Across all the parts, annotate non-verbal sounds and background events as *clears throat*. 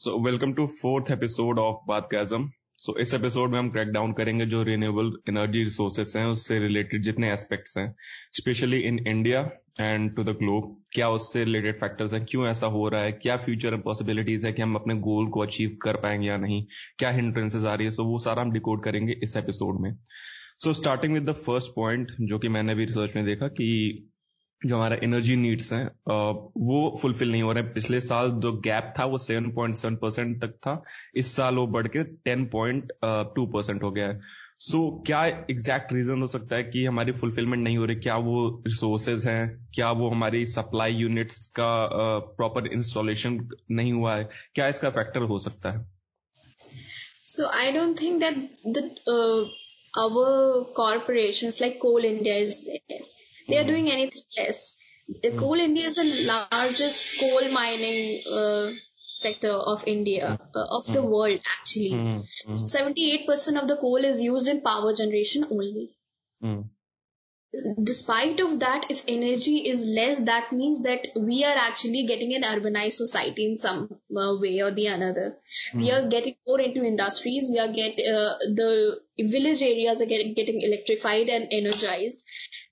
So welcome to fourth episode of बात कैजम so इस एपिसोड में हम क्रैक डाउन करेंगे जो रिन्यूएबल एनर्जी रिसोर्सेस हैं, उससे रिलेटेड जितने एस्पेक्ट्स हैं specially in India and to the globe क्या उससे रिलेटेड फैक्टर्स हैं, क्यों ऐसा हो रहा है, क्या फ्यूचर पॉसिबिलिटीज है कि हम अपने गोल को अचीव कर पाएँगे या नहीं, क्या हिंड्रेंसेज आ रही है सो so वो सारा हम डिकोड करेंगे इस एपिसोड में. So starting with the first point जो कि मैंने भी रिसर्च में देखा कि जो हमारा एनर्जी नीड्स हैं वो फुलफिल नहीं हो रहे हैं। पिछले साल जो गैप था वो 7.7 परसेंट तक था। इस साल वो बढ़ के 10.2 परसेंट हो गया है। सो so, क्या एग्जैक्ट रीजन हो सकता है कि हमारी फुलफिलमेंट नहीं हो रही? क्या वो रिसोर्सेज हैं? क्या वो हमारी सप्लाई यूनिट्स का प्रॉपर इंस्टॉलेशन नहीं हुआ है? क्या इसका फैक्टर हो सकता है? So I don't think that our corporations Coal India is there. They are doing anything less. The hmm. Coal India is the largest coal mining uh, sector of India, uh, of the hmm. world actually. 78% of the coal is used in power generation only despite of that if energy is less that means that we are actually getting an urbanized society in some uh, way or the another. Mm. we are getting more into industries. We are get uh, the village areas are getting, getting electrified and energized.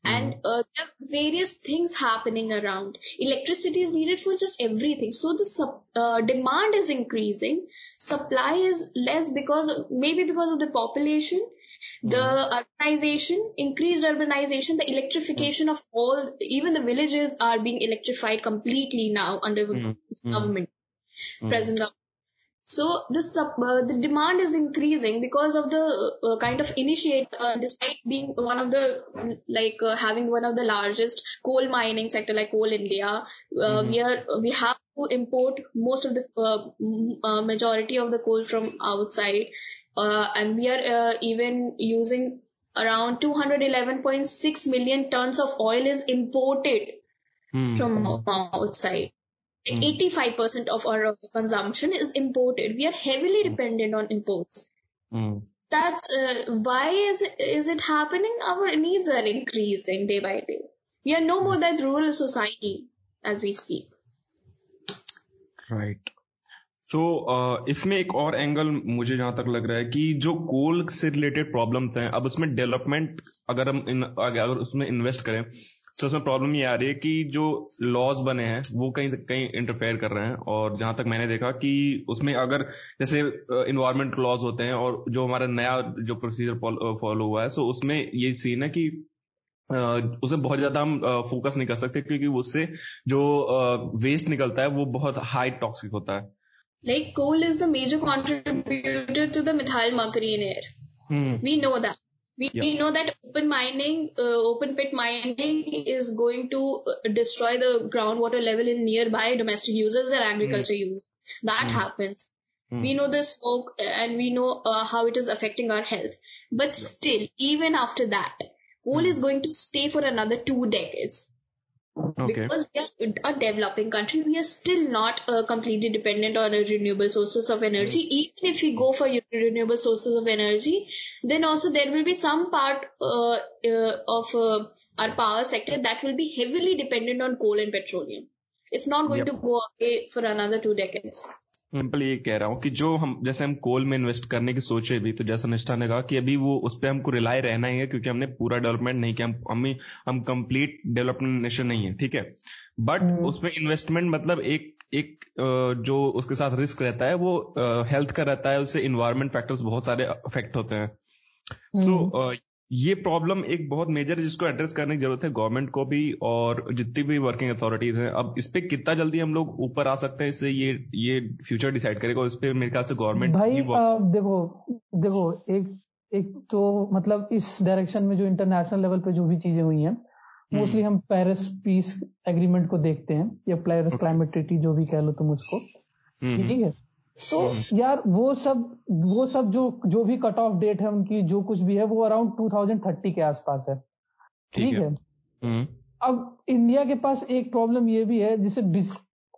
Mm. and uh, there are various things happening around. Electricity is needed for just everything. So the uh, demand is increasing. Supply is less because maybe because of the population the mm. urbanization, increased urbanization, the electrification of all, even the villages are being electrified completely now under mm. government, mm. present government. So this uh, the demand is increasing because of the uh, kind of initiate, uh, despite being one of the like uh, having one of the largest coal mining sector like Coal India, uh, mm-hmm. we are we have to import most of the uh, majority of the coal from outside uh, and we are uh, even using around 211.6 million tons of oil is imported mm. from outside. Mm. 85% of our consumption is imported. We are heavily hmm. dependent on imports. Mm. That's uh, why is it, is it happening? Our needs are increasing day by day. We are no more that rural society as we speak. Right. So so, uh, इसमें एक और angle मुझे जहाँ तक लग रहा है कि जो कोल से रिलेटेड प्रॉब्लम्स हैं अब उसमें डेवलपमेंट अगर हम इन, अगर उसमें इन्वेस्ट करें तो उसमें प्रॉब्लम ये आ रही है कि जो लॉज बने हैं वो कहीं कहीं इंटरफेयर कर रहे हैं। और जहाँ तक मैंने देखा कि उसमें अगर जैसे इन्वायरमेंट लॉज होते हैं और जो हमारा नया जो प्रोसीजर फॉलो हुआ है सो उसमें ये सीन है कि उसे बहुत ज़्यादा हम फोकस नहीं कर सकते क्योंकि उससे जो वेस्ट निकलता है वो बहुत हाई टॉक्सिक होता है। Like coal is the major contributor to the methyl mercury in air. Hmm. We know that. We, yeah. we know that open mining, uh, open pit mining is going to uh, destroy the groundwater level in nearby domestic users and agriculture mm. users. That mm. happens. Mm. We know this smoke and we know uh, how it is affecting our health. But yeah. still, even after that, coal hmm. is going to stay for another two decades. Okay. Because we are a developing country, we are still not uh, completely dependent on renewable sources of energy. Mm. Even if we go for renewable sources of energy, then also there will be some part uh, uh, of uh, our power sector that will be heavily dependent on coal and petroleum. It's not going yep. to go away for another two decades. Simple ये कह रहा हूँ कि जो हम जैसे हम कोल में इन्वेस्ट करने की सोचे भी तो जैसा निष्ठा ने कहा कि अभी वो उस पर हमको रिलाय रहना ही है क्योंकि हमने पूरा डेवलपमेंट नहीं किया हम हम कंप्लीट डेवलपमेंट नेशन नहीं है ठीक है? But hmm. उसमें इन्वेस्टमेंट मतलब एक एक जो उसके साथ रिस्क रहता है वो हेल्थ का रहता है उससे इन्वायरमेंट फैक्टर्स बहुत सारे अफेक्ट होते हैं। सो so, ये प्रॉब्लम एक बहुत मेजर है जिसको एड्रेस करने की ज़रूरत है। गवर्नमेंट को भी और जितनी भी वर्किंग अथॉरिटीज हैं। अब इस पे कितना जल्दी हम लोग ऊपर आ सकते हैं? इससे ये ये फ्यूचर डिसाइड करेगा और इस पे मेरे ख्याल से गवर्नमेंट भाई आ, देखो देखो एक एक तो मतलब इस डायरेक्शन में जो इंटरनेशनल लेवल पे जो भी चीज़ें हुई हैं मोस्टली हम्म। हम पेरिस पीस एग्रीमेंट को देखते हैं या पेरिस क्लाइमेट ट्रीटी जो भी कह लो तुम उसको। हम्म। ठीक है? तो हम्म। यार वो सब वो सब जो जो भी कट ऑफ़ डेट है उनकी जो कुछ भी है वो अराउंड 2030 के आसपास है ठीक है, है? हम्म। अब इंडिया के पास एक प्रॉब्लम ये भी है जिसे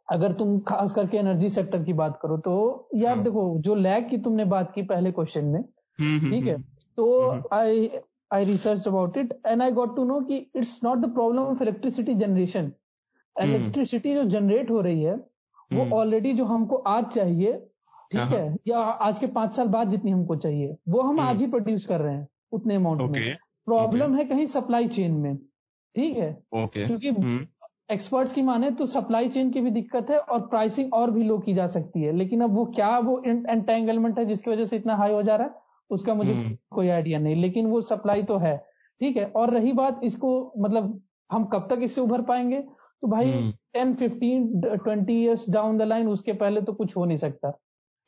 अगर तुम खास करके एनर्जी सेक्टर की बात करो तो यार हाँ। देखो जो लैग की तुमने बात की पहले क्वेश्चन में हम्म, ठीक है तो I I research about it and I got to know कि it's not the problem of electricity generation electricity जो जनरेट हो रही है वो ऑलरेडी जो हमको आज चाहिए ठीक है या आज के पाँच साल बाद जितनी हमको चाहिए वो हम आज ही प्रोड्यूस कर रहे हैं उतने अमाउंट में। प्रॉब्लम है कहीं सप्लाई चेन में ठीक है? क्योंकि एक्सपर्ट्स की माने तो सप्लाई चेन की भी दिक्कत है और प्राइसिंग और भी लो की जा सकती है लेकिन अब वो क्या वो एंटेंगलमेंट है जिसकी वजह से इतना हाई हो जा रहा है उसका मुझे हम्म। कोई आइडिया नहीं लेकिन वो सप्लाई तो है ठीक है? और रही बात इसको मतलब हम कब तक इससे उभर पाएँगे? तो भाई ten fifteen twenty years down the line उसके पहले तो कुछ हो नहीं सकता।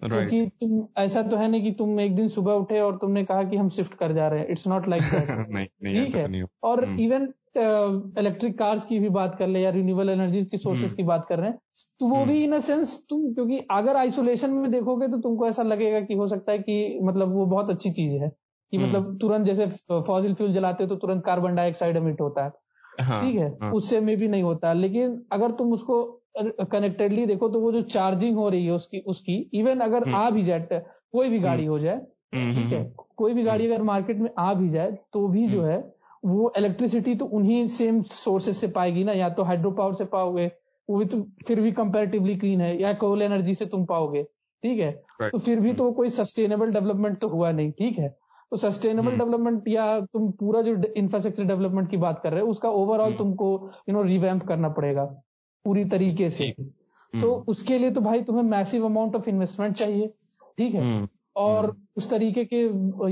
क्योंकि right. तुम ऐसा तो है नहीं कि तुम एक दिन सुबह उठे और तुमने कहा कि हम शिफ्ट कर जा रहे हैं। इट्स नॉट लाइक ठीक है। तो और इवन इलेक्ट्रिक कार्स की भी बात कर ले या रिन्यूएबल एनर्जी की सोर्सेज हम्म। की बात कर रहे हैं तो वो भी इन अ सेंस तुम क्योंकि अगर आइसोलेशन में देखोगे तो तुमको ऐसा लगेगा कि हो सकता है कि मतलब वो बहुत अच्छी चीज़ है कि हम्म। मतलब तुरंत जैसे फॉजिल फ्यूल जलाते हो तो तुरंत कार्बन डाइऑक्साइड एमिट होता है। हाँ, ठीक है हाँ. उससे में भी नहीं होता। लेकिन अगर तुम उसको कनेक्टेडली देखो तो वो जो चार्जिंग हो रही है उसकी उसकी इवन अगर हम्म। आ भी जाए कोई भी गाड़ी हो जाए ठीक है कोई भी गाड़ी अगर मार्केट में आ भी जाए तो भी जो है वो इलेक्ट्रिसिटी तो उन्हीं सेम सोर्सेज से पाएगी ना या तो हाइड्रो पावर से पाओगे वो भी तो फिर भी कंपेरेटिवली क्लीन है या कोल एनर्जी से तुम पाओगे ठीक है। Right. तो फिर भी तो कोई सस्टेनेबल डेवलपमेंट तो हुआ नहीं ठीक है। तो सस्टेनेबल डेवलपमेंट hmm. या तुम पूरा जो इंफ्रास्ट्रक्चर डेवलपमेंट की बात कर रहे हो उसका ओवरऑल hmm. तुमको यू नो रिवैम्प करना पड़ेगा पूरी तरीके से. तो उसके लिए तो भाई तुम्हें मैसिव अमाउंट ऑफ़ इन्वेस्टमेंट चाहिए ठीक है और हम्म। उस तरीके के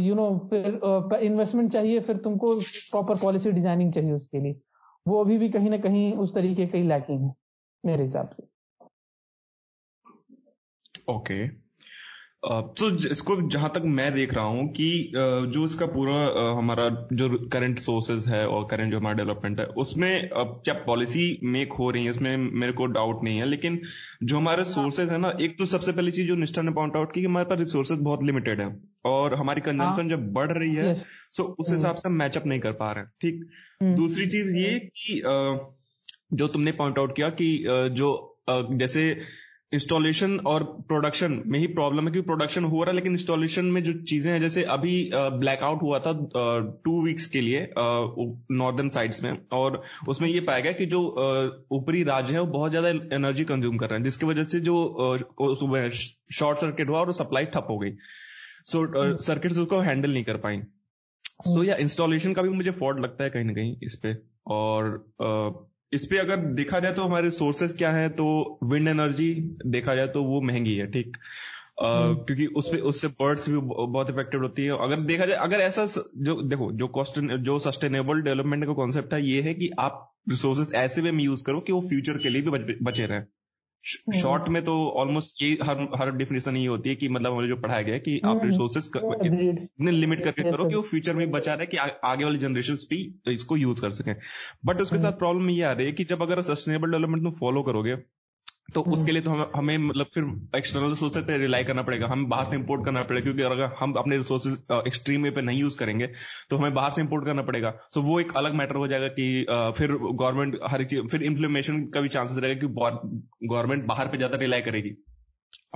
यू नो फिर इन्वेस्टमेंट चाहिए फिर तुमको प्रॉपर पॉलिसी डिज़ाइनिंग चाहिए उसके लिए वो अभी भी कहीं ना कहीं उस तरीके के लैकिंग है मेरे हिसाब से ओके okay. तो इसको जहाँ तक मैं देख रहा हूँ कि जो इसका पूरा हमारा जो करंट सोर्सेज है और करंट जो हमारा डेवलपमेंट है उसमें क्या पॉलिसी मेक हो रही है इसमें मेरे को डाउट नहीं है लेकिन जो हमारे सोर्सेज है ना एक तो सबसे पहली चीज़ जो निष्ठा ने पॉइंट आउट की कि हमारे पास रिसोर्सेज बहुत लिमिटेड है और हमारी कंजम्पशन हाँ। जब बढ़ रही है सो उस हिसाब से मैचअप नहीं कर पा रहे हैं ठीक? हम्म। दूसरी चीज़ ये कि जो तुमने पॉइंट आउट किया कि जो जैसे इंस्टॉलेशन और प्रोडक्शन में ही प्रॉब्लम है क्योंकि प्रोडक्शन हो रहा है लेकिन इंस्टॉलेशन में जो चीज़ें हैं जैसे अभी ब्लैकआउट हुआ था टू वीक्स के लिए नॉर्दर्न साइड्स में और उसमें ये पाया गया कि जो ऊपरी राज्य है वो बहुत ज़्यादा एनर्जी कंज्यूम कर रहे हैं जिसकी वजह से जो सुबह शॉर्ट सर्किट हुआ और सप्लाई ठप हो गई। सो सर्किट उसको हैंडल नहीं कर पाई। सो या इंस्टॉलेशन का भी मुझे फॉल्ट लगता है कहीं ना कहीं इस पे और इस पे अगर देखा जाए तो हमारे सोर्सेस क्या है तो विंड एनर्जी देखा जाए तो वो महँगी है ठीक। Uh, क्योंकि उसपे उससे बर्ड्स भी बहुत इफेक्टेड होती है। अगर देखा जाए अगर ऐसा जो देखो जो कॉस्ट जो सस्टेनेबल डेवलपमेंट का कॉन्सेप्ट है ये है कि आप रिसोर्सेज ऐसे वे में यूज़ करो कि वो फ्यूचर के लिए भी बचे रहें। Short hmm. में तो ऑलमोस्ट ये हर हर डेफिनेशन ये होती है कि मतलब हमें जो पढ़ाया गया कि आप रिसोर्सेज हम्म। इतने लिमिट करके करो कि वो फ्यूचर में बचा रहे कि आ, आगे वाले जनरेशन भी इसको यूज़ कर सके बट उसके हम्म। साथ प्रॉब्लम ये आ रही है कि जब अगर सस्टेनेबल डेवलपमेंट में फॉलो करोगे तो हम्म। उसके लिए तो हम, हमें मतलब फिर एक्सटर्नल रिसोर्सेज पे रिलाई करना पड़ेगा। हम बाहर से इंपोर्ट करना पड़ेगा क्योंकि अगर हम अपने रिसोर्सेज एक्सट्रीम वे पे नहीं यूज़ करेंगे तो हमें बाहर से इंपोर्ट करना पड़ेगा। सो वो एक अलग मैटर हो जाएगा कि फिर गवर्नमेंट हर चीज़ फिर इम्प्लीमेशन का भी चांसेस रहेगा कि गवर्नमेंट बाहर पे ज़्यादा रिलाई करेगी।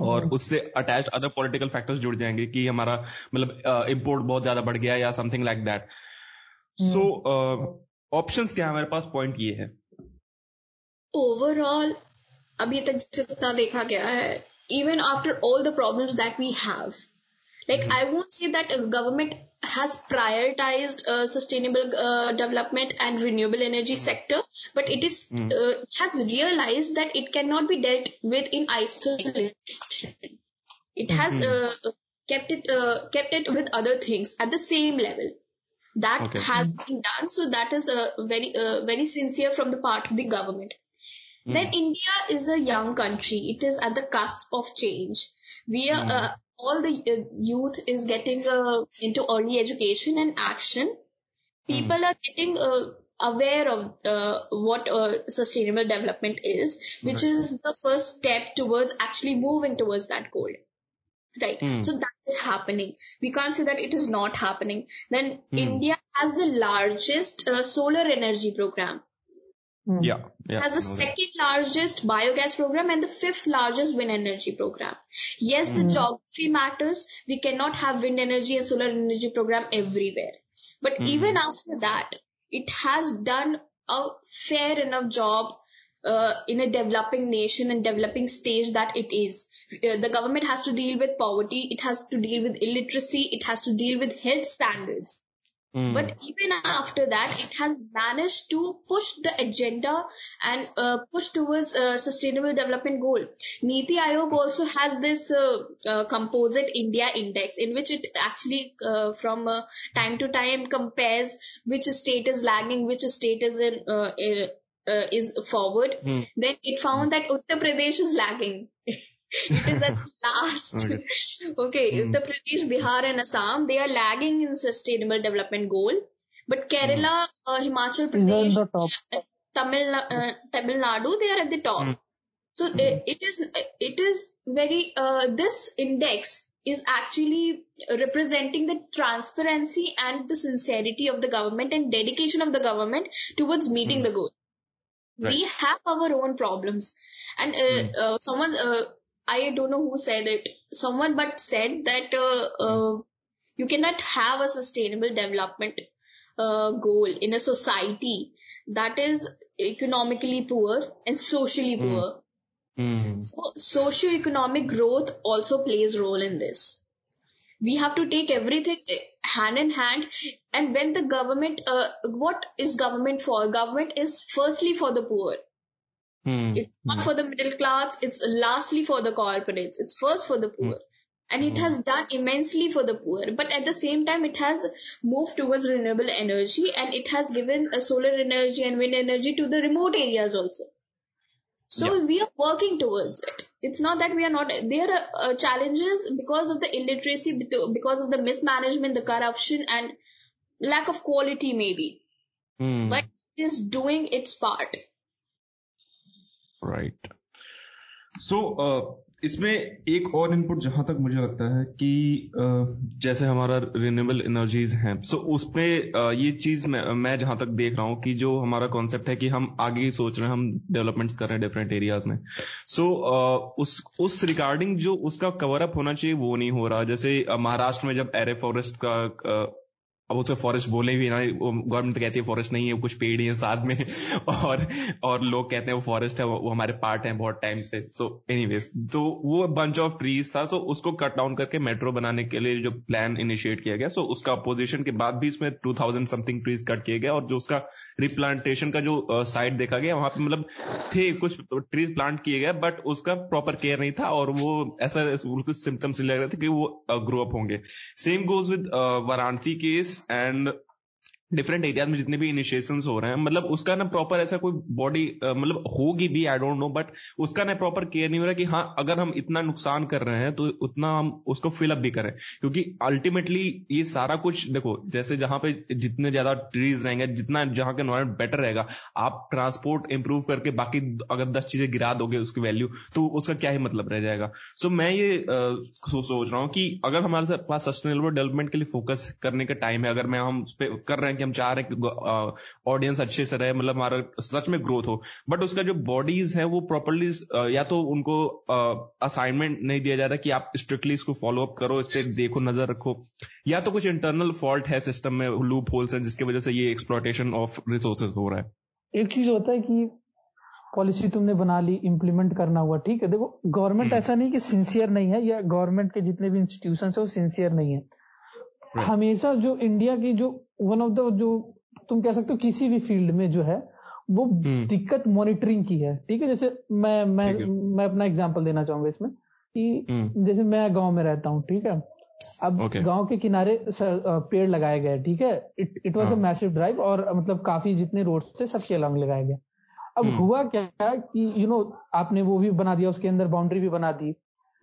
और हम्म। उससे अटैच अदर पॉलिटिकल फैक्टर्स जुड़ जाएँगे कि हमारा मतलब इम्पोर्ट बहुत ज़्यादा बढ़ गया या something like that so options क्या है? हमारे पास पॉइंट ये है। ओवरऑल अभी तक जितना देखा गया है even after all the problems that we have like mm-hmm. i won't say that a government has prioritized uh, sustainable uh, development and renewable energy sector but it is mm. uh, has realized that it cannot be dealt with in isolation it has mm-hmm. kept it kept it with other things at the same level that okay. has been done so that is very very sincere from the part of the government Mm. Then India is a young country. It is at the cusp of change. We are, mm. uh, all the uh, youth is getting uh, into early education and action. People mm. are getting uh, aware of uh, what uh, sustainable development is, which right. is the first step towards actually moving towards that goal. Right. Mm. So that is happening. We can't say that it is not happening. Then mm. India has the largest uh, solar energy program. Hmm. Yeah, yeah, has the second largest biogas program and the fifth largest wind energy program. Yes, mm. the hmm. geography matters. We cannot have wind energy and solar energy program everywhere. But mm. even after that, it has done a fair enough job uh, in a developing nation and developing stage that it is. Uh, the government has to deal with poverty, it has to deal with illiteracy, it has to deal with health standards. Mm. But even after that, it has managed to push the agenda and uh, push towards a sustainable development goal. Niti Aayog also has this uh, uh, composite India index in which it actually uh, from uh, time to time compares which state is lagging, which state is in uh, uh, uh, is forward. Mm. Then it found that Uttar Pradesh is lagging. *laughs* it is at last. Okay. okay, Hmm. Uttar Pradesh, Bihar, and Assam they are lagging in sustainable development goal, but Kerala, uh, Himachal These are in Pradesh, the top. Tamil, uh, Tamil Nadu, they are at the top. Hmm. So uh, it is it is very uh, this index is actually representing the transparency and the sincerity of the government and dedication of the government towards meeting Hmm. the goal. Right. We have our own problems, and uh, Hmm. uh, someone uh, I don't know who said it. Someone but said that uh, uh, you cannot have a sustainable development uh, goal in a society that is economically poor and socially Hmm. poor. Mm. So socio-economic growth also plays role in this. We have to take everything hand in hand. And when the government, uh, what is government for? Government is firstly for the poor. Mm. It's not for the middle class. It's lastly for the corporates. It's first for the poor. And it has done immensely for the poor. But at the same time, it has moved towards renewable energy and it has given a solar energy and wind energy to the remote areas also. So Yeah. we are working towards it. It's not that we are not. There are uh, challenges because of the illiteracy, because of the mismanagement, the corruption, and lack of quality, maybe. Mm. But it is doing its part. Right so इसमें एक और input जहाँ तक मुझे लगता है कि uh, जैसे हमारा रिन्यूएबल एनर्जीज हैं सो उसमें uh, ये चीज़ मैं, मैं जहाँ तक देख रहा हूँ कि जो हमारा कॉन्सेप्ट है कि हम आगे सोच रहे हैं हम डेवलपमेंट्स कर रहे हैं डिफरेंट एरियाज़ में। सो उस उस रिगार्डिंग जो उसका कवर अप होना चाहिए वो नहीं हो रहा। जैसे uh, महाराष्ट्र में जब एरे फॉरेस्ट का uh, अब उसे फॉरेस्ट बोले भी ना गवर्नमेंट कहती है फॉरेस्ट नहीं है कुछ पेड़ ही है साथ में। और और लोग कहते हैं वो फॉरेस्ट है वो, हमारे पार्ट है बहुत टाइम से। सो एनीवेज तो वो बंच ऑफ़ ट्रीज था सो उसको कट डाउन करके मेट्रो बनाने के लिए जो प्लान इनिशिएट किया गया। सो उसका अपोजिशन के बाद भी इसमें 2000 समथिंग ट्रीज कट किए गए और जो उसका रिप्लांटेशन का जो साइट देखा गया वहाँ पे मतलब थे कुछ ट्रीज प्लांट किए गए बट उसका प्रॉपर केयर नहीं था और वो ऐसा उसको सिम्टम्स लग रहे थे कि वो ग्रो अप होंगे। Same goes with Varanasi case and different areas में जितने भी इनिशिएशन हो रहे हैं मतलब उसका ना प्रॉपर ऐसा कोई बॉडी मतलब होगी भी आई डोंट नो बट उसका ना प्रॉपर केयर नहीं हो रहा कि हाँ अगर हम इतना नुकसान कर रहे हैं तो उतना हम उसको फिलअप भी करें। क्योंकि अल्टीमेटली ये सारा कुछ देखो जैसे जहाँ पे जितने ज़्यादा ट्रीज रहेंगे जितना जहाँ का एनवायरमेंट बेटर रहेगा आप ट्रांसपोर्ट इंप्रूव करके बाकी अगर दस चीज़ें गिरा दोगे उसकी वैल्यू तो उसका क्या ही मतलब रह जाएगा। सो so, मैं ये सो, सोच रहा हूँ कि अगर हमारे पास सस्टेनेबल डेवलपमेंट के लिए फोकस करने का टाइम है अगर मैं हम उस पर कर रहे हैं कि हम चाह रहे हैं कि ऑडियंस अच्छे से रहे मतलब हमारा सच में ग्रोथ हो। बट उसका जो बॉडीज है वो प्रॉपरली या तो उनको असाइनमेंट नहीं दिया जा रहा कि आप स्ट्रिक्टली इसको फॉलो अप करो इस पर देखो नज़र रखो। या तो कुछ इंटरनल फॉल्ट है सिस्टम में लूप होल्स है जिसकी वजह से ये एक्सप्लोटेशन ऑफ़ रिसोर्सेज हो रहा है। एक चीज़ होता है कि पॉलिसी तुमने बना ली इम्प्लीमेंट करना हुआ ठीक है? देखो गवर्नमेंट ऐसा नहीं कि सिंसियर नहीं है या गवर्नमेंट के जितने भी इंस्टीट्यूशन है वो सिंसियर नहीं है। Right. हमेशा जो इंडिया की जो वन ऑफ़ द जो तुम कह सकते हो किसी भी फ़ील्ड में जो है वो हम्म। दिक्कत मॉनिटरिंग की है ठीक है जैसे मैं मैं मैं अपना एग्जांपल देना चाहूँगा इसमें कि हम्म। जैसे मैं गाँव में रहता हूँ ठीक है अब Okay. गाँव के किनारे पेड़ लगाए गए ठीक है it it was a. Massive drive और मतलब काफ़ी जितने रोड थे सबके अलॉन्ग लगाए गए अब हम्म। हुआ क्या कि यू you नो know, आपने वो भी बना दिया उसके अंदर बाउंड्री भी बना दी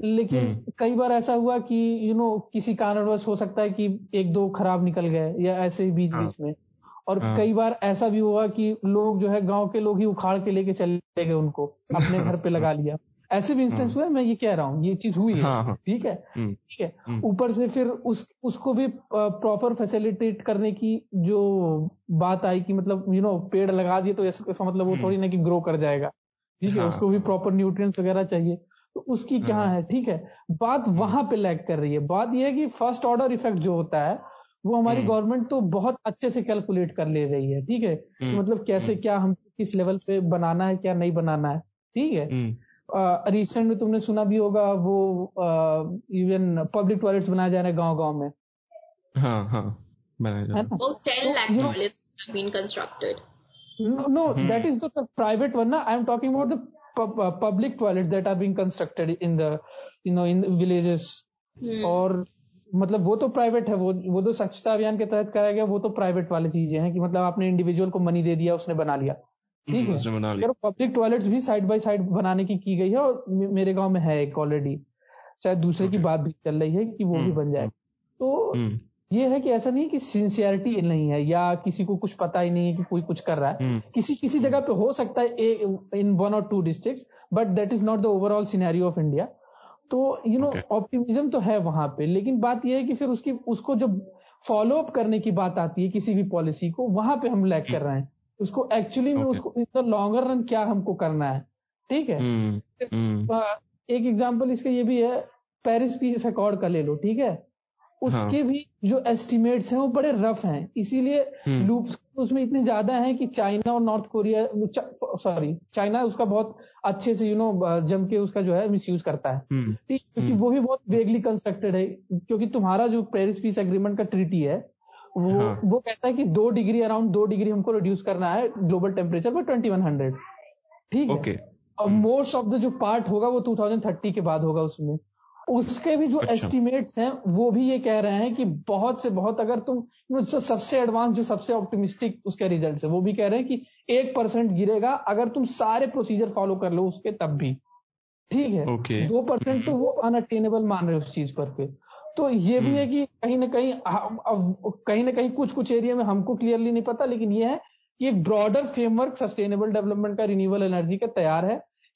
लेकिन हम्म। कई बार ऐसा हुआ कि यू नो किसी कारणवश हो सकता है कि एक दो खराब निकल गए या ऐसे ही बीच हाँ। बीच में और हाँ। कई बार ऐसा भी हुआ कि लोग जो है गाँव के लोग ही उखाड़ के लेके चले गए उनको अपने घर पे लगा लिया *laughs* ऐसे भी इंस्टेंस हुए मैं ये कह रहा हूँ ये चीज़ हुई है हाँ, हाँ। ठीक है हम्म। ठीक है हम्म। ऊपर से फिर उस उसको भी प्रॉपर फैसिलिटेट करने की जो बात आई कि मतलब यू नो पेड़ लगा दिए तो ऐसा मतलब वो। थोड़ी ना कि ग्रो कर जाएगा ठीक है हाँ। उसको भी प्रॉपर न्यूट्रिएंट्स वगैरह चाहिए तो उसकी क्या हाँ। है ठीक है बात वहाँ पे लैग कर रही है बात यह है कि फ़र्स्ट ऑर्डर इफ़ेक्ट जो होता है वो हमारी हम्म। गवर्नमेंट तो बहुत अच्छे से कैलकुलेट कर ले रही है ठीक है हम्म। मतलब कैसे क्या हम किस लेवल पे बनाना है क्या नहीं बनाना है ठीक है रिसेंट में तुमने सुना भी होगा वो इवन पब्लिक टॉयलेट्स बनाए जा रहे हैं गाँव गाँव में हाँ हाँ बनाए जा रहे About 10 lakh toilets have been constructed. No, no that is the private one. Na? I talking about the pub, uh, public toilets that are being constructed in the, you know, in the villages. Hmm. और मतलब वो तो private है वो वो तो स्वच्छता अभियान के तहत कराया गया वो तो प्राइवेट वाली चीज़ें हैं कि मतलब आपने इंडिविजुअल को मनी दे दिया उसने बना लिया। ठीक है? उसने बना लिया। पब्लिक टॉयलेट्स भी साइड बाय साइड बनाने की की गई है और मेरे गाँव में है एक ऑलरेडी शायद दूसरे की बात भी चल रही है कि वो भी हम्म, बन जाए। तो हम्म, ये है कि ऐसा नहीं है कि सिंसियरिटी नहीं है या किसी को कुछ पता ही नहीं है कि कोई कुछ कर रहा है। हम्म, किसी किसी जगह पे हो सकता है इन वन और two district but that is not the overall scenario of India तो यू नो ऑप्टिमिज्म तो है वहाँ पे लेकिन बात यह है कि फिर उसकी उसको जब फॉलो अप करने की बात आती है किसी भी पॉलिसी को वहाँ पे हम लैक कर रहे हैं। उसको एक्चुअली में Okay. उसको इन द लॉन्गर रन क्या हमको करना है ठीक है? हम्म, हम्म, एक एग्ज़ाम्पल इसका ये भी है पेरिस पीस अकॉर्ड का ले लो ठीक है? उसके हाँ। भी जो एस्टिमेट्स हैं वो बड़े रफ हैं। इसीलिए हम्म। लूप्स उसमें इतने ज़्यादा हैं कि चाइना और नॉर्थ कोरिया सॉरी चाइना उसका बहुत अच्छे से यू नो जम के उसका जो है मिसयूज करता है। हम्म, ठीक? क्योंकि हम्म। वो भी बहुत वेगली कंस्ट्रक्टेड है क्योंकि तुम्हारा जो पेरिस पीस एग्रीमेंट का ट्रीटी है वो हाँ। वो कहता है कि दो डिग्री अराउंड दो डिग्री हमको रिड्यूस करना है ग्लोबल टेम्परेचर पर ट्वेंटी वन हंड्रेड ठीक है? और मोस्ट ऑफ़ द जो पार्ट होगा वो 2030 के बाद होगा उसमें। उसके भी जो अच्छा। एस्टिमेट्स हैं वो भी ये कह रहे हैं कि बहुत से बहुत अगर तुम सबसे एडवांस जो सबसे ऑप्टिमिस्टिक उसके रिज़ल्ट है वो भी कह रहे हैं कि एक परसेंट गिरेगा अगर तुम सारे प्रोसीजर फॉलो कर लो उसके तब भी। ठीक है? Okay. दो परसेंट तो वो अनअटेनेबल मान रहे उस चीज़ पर फिर। तो ये भी है कि कहीं ना कहीं कहीं ना कहीं कुछ कुछ एरिया में हमको क्लियरली नहीं पता लेकिन ये है कि एक ब्रॉडर फ्रेमवर्क सस्टेनेबल डेवलपमेंट का रिन्यूएबल एनर्जी का तैयार है।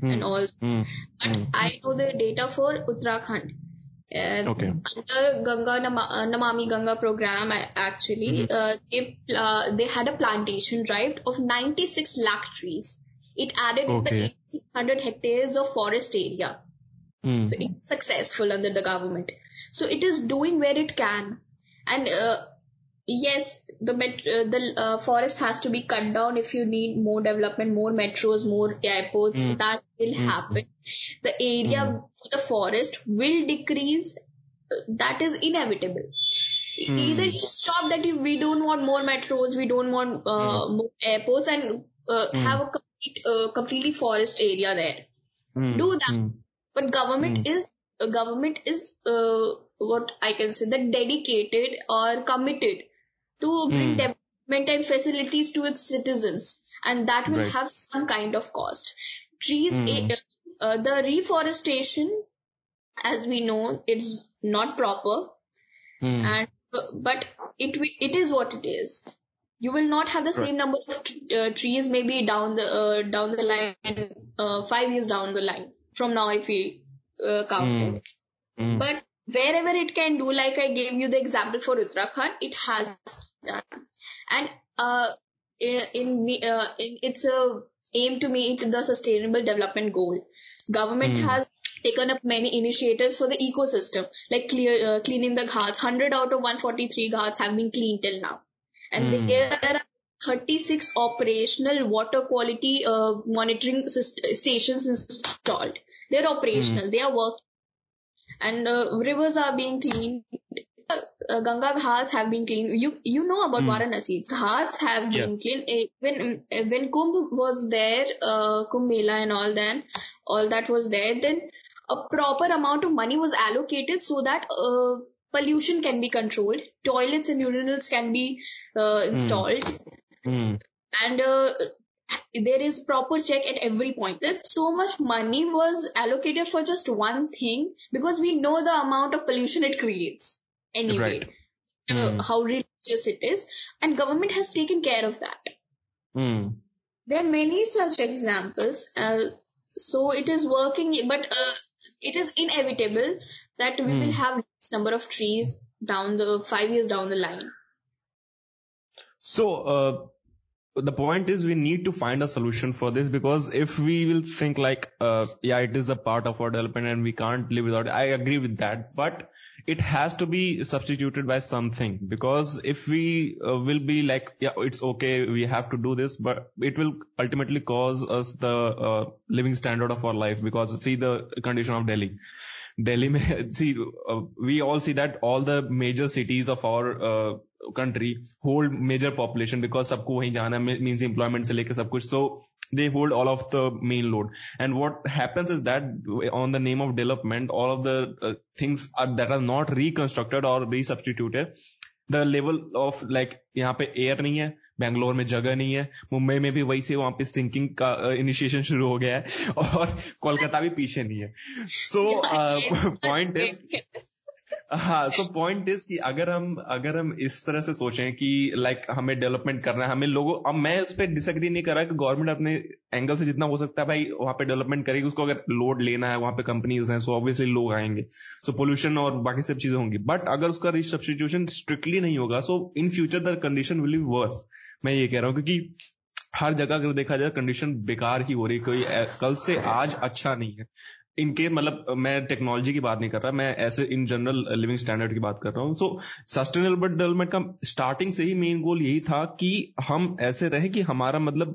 mm. and all. Mm. But mm. I know the data for Uttarakhand. Uh, okay. Under Ganga uh, Namami Ganga program, I, actually, mm-hmm. uh, they uh, they had a plantation drive of 96 lakh trees. It added okay. the 600 hectares of forest area. Mm. So it's successful under the government. So it is doing where it can, and uh, yes, the met- the forest has to be cut down if you need more development, more metros, more airports. Mm. That will mm-hmm. happen. Mm-hmm. The area mm-hmm. for the forest will decrease. That is inevitable. Mm-hmm. Either you stop that if we don't want more metros, we don't want uh, mm-hmm. more airports, and uh, mm-hmm. have a complete, uh, completely forest area there. Do that. But government is uh, government is uh, what I can say that dedicated or committed to bring development and facilities to its citizens, and that will right. have some kind of cost trees mm. uh, the reforestation as we know it's not proper mm. and uh, but it it is what it is you will not have the same number of t- uh, trees maybe down the uh, down the line uh, 5 years down the line from now if we uh, count mm. but wherever it can do like i gave you the example for uttarakhand it has done and in uh, in it's a aim to meet the sustainable development goal. Government Hmm. has taken up many initiatives for the ecosystem like clear uh, cleaning the ghats. 100 out of 143 ghats have been cleaned till now. And Hmm. there are 36 operational water quality uh, monitoring syst- stations installed. They're operational. They are working. And uh, rivers are being cleaned uh, Ganga Ghats have been cleaned. You you know about mm. Varanasi. Ghats have yeah. been cleaned. Eh, when eh, when Kumbh was there, uh, Kumbh Mela and all that, all that was there. Then a proper amount of money was allocated so that uh, pollution can be controlled. Toilets and urinals can be uh, hmm. installed. Mm. And uh, there is proper check at every point. That so much money was allocated for just one thing because we know the amount of pollution it creates anyway. Right. Mm. Uh, how religious it is, and government has taken care of that. Mm. There are many such examples. Uh, so it is working, but uh, it is inevitable that we mm. will hmm. have this number of trees down the five years down the line. So uh, the point is we need to find a solution for this because if we will think like uh, yeah it is a part of our development and we can't live without it i agree with that. But it has to be substituted by something because if we uh, will be like yeah it's okay we have to do this but it will ultimately cause us the uh, living standard of our life because see the condition of delhi Delhi में see we all see that all the major cities of our country hold major population because सबको वहीं जाना है means employment से लेकर सब कुछ तो they hold all of the main load and what happens is that on the name of development all of the things are that are not reconstructed और resubstituted the level of like यहाँ पे air नहीं है बेंगलोर में जगह नहीं है मुंबई में भी वही से वहाँ पे सिंकिंग का इनिशिएशन शुरू हो गया है और कोलकाता भी पीछे नहीं है। सो पॉइंट इज़ हाँ सो पॉइंट इज़ कि अगर हम अगर हम इस तरह से सोचें कि लाइक like, हमें डेवलपमेंट करना है हमें लोगों अब मैं उस पर डिसग्री नहीं कर रहा कि गवर्नमेंट अपने एंगल से जितना हो सकता है भाई वहाँ पे डेवलपमेंट करेगी उसको अगर लोड लेना है वहाँ पे कंपनीज़ हैं सो ऑब्वियसली लोग आएँगे। सो so, पोल्यूशन और बाकी सब चीज़ें होंगी। बट अगर उसका रिसब्सिट्यूशन स्ट्रिक्टली नहीं होगा so in future the condition will be worse मैं ये कह रहा हूँ क्योंकि हर जगह अगर देखा जाए कंडीशन बेकार ही हो रही कोई कल से आज अच्छा नहीं है। इनके मतलब मैं टेक्नोलॉजी की बात नहीं कर रहा मैं ऐसे इन जनरल लिविंग स्टैंडर्ड की बात कर रहा हूँ। सो सस्टेनेबल डेवलपमेंट का स्टार्टिंग से ही मेन गोल यही था कि हम ऐसे रहे कि हमारा मतलब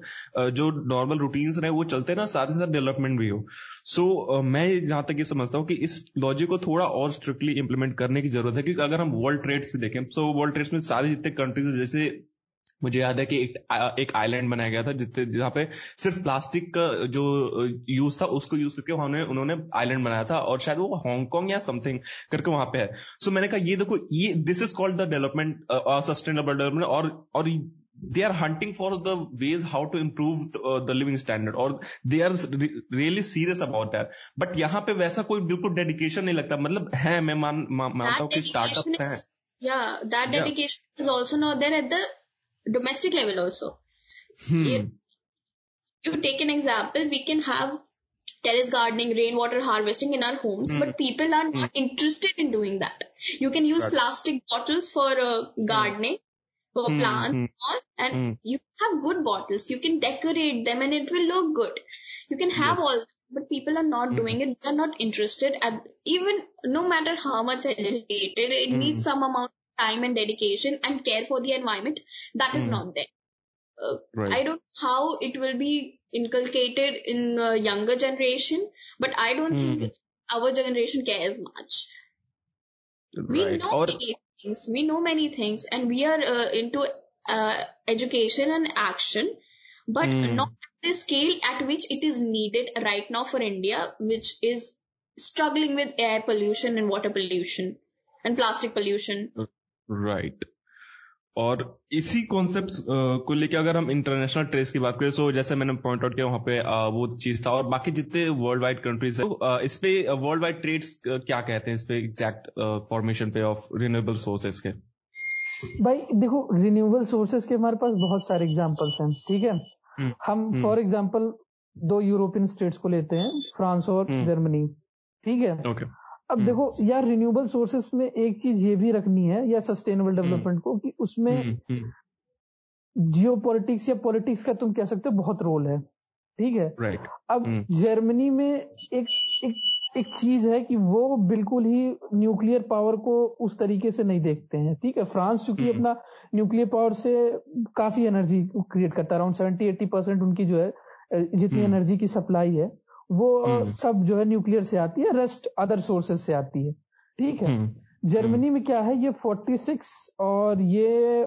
जो नॉर्मल रूटीन्स रहे वो चलते ना साथ ही साथ डेवलपमेंट भी हो। सो so, मैं जहाँ तक ये समझता हूँ कि इस लॉजिक को थोड़ा और स्ट्रिक्टली इंप्लीमेंट करने की ज़रूरत है क्योंकि अगर हम वर्ल्ड ट्रेड्स भी देखें सो वर्ल्ड ट्रेड्स में सारे जितने कंट्रीज़ जैसे मुझे याद है कि एक एक आइलैंड बनाया गया था जितने जहाँ पे सिर्फ़ प्लास्टिक का जो यूज़ था उसको यूज़ करके उन्होंने उन्होंने आइलैंड बनाया था और शायद वो हांगकांग या समथिंग करके वहाँ पे है। सो so मैंने कहा ये देखो ये this is called the development sustainable development और और they are hunting for the ways how to improve the, uh, the living standard or they are re- really serious about that but यहाँ पे वैसा कोई बिल्कुल डेडिकेशन नहीं लगता। मतलब है मैं मान मानता हूँ कि स्टार्टअप हैं। yeah, that Yeah. dedication is also not there at the domestic level also. hmm. You, you take an example, we can have terrace gardening, rainwater harvesting in our homes, Hmm. but people are not interested in doing that. You can use Right. plastic bottles for uh, gardening, for Hmm, plants, hmm. and Hmm. you have good bottles. You can decorate them and it will look good. You can have Yes. all, but people are not Hmm. doing it. They are not interested. And even no matter how much educated, it Hmm. needs some amount time and dedication and care for the environment. That is Hmm. not there. Uh, Right. I don't know how it will be inculcated in uh, younger generation, but I don't Hmm. think our generation cares much. We know many things. We know many things, and we are uh, into uh, education and action, but Hmm. not at the scale at which it is needed right now for India, which is struggling with air pollution and water pollution and plastic pollution. Right और इसी concept को लेके अगर हम international trace की बात करें तो जैसे मैंने पॉइंट आउट किया वहाँ पे वो चीज़ था और बाकी जितने वर्ल्ड वाइड कंट्रीज़ है तो, इस पे वर्ल्ड वाइड ट्रेड्स क्या कहते हैं इस पे एग्जैक्ट फॉर्मेशन पे ऑफ़ रिन्यूएबल सोर्सेज के? भाई देखो रिन्यूएबल सोर्सेज के हमारे पास बहुत सारे एग्जांपल्स हैं ठीक है? हम्म, हम हम्म। फॉर एग्ज़ाम्पल दो यूरोपियन स्टेट्स को लेते हैं फ्रांस और हम्म। जर्मनी ठीक है? ओके अब हम्म। देखो यार रिन्यूएबल सोर्सेस में एक चीज़ ये भी रखनी है या सस्टेनेबल डेवलपमेंट को कि उसमें जियो पॉलिटिक्स या पॉलिटिक्स का तुम कह सकते हो बहुत रोल है। ठीक है? राइट अब हम्म। जर्मनी में एक एक एक चीज़ है कि वो बिल्कुल ही न्यूक्लियर पावर को उस तरीके से नहीं देखते हैं। ठीक है? फ्रांस चूँकि हम्म। अपना न्यूक्लियर पावर से काफ़ी एनर्जी क्रिएट करता है। अराउंड सेवेंटी एट्टी परसेंट उनकी जो है जितनी हम्म। एनर्जी की सप्लाई है। वो हम्म। सब जो है न्यूक्लियर से आती है रेस्ट अदर सोर्सेज से आती है। ठीक है? हम्म, जर्मनी में क्या है ये 46 और ये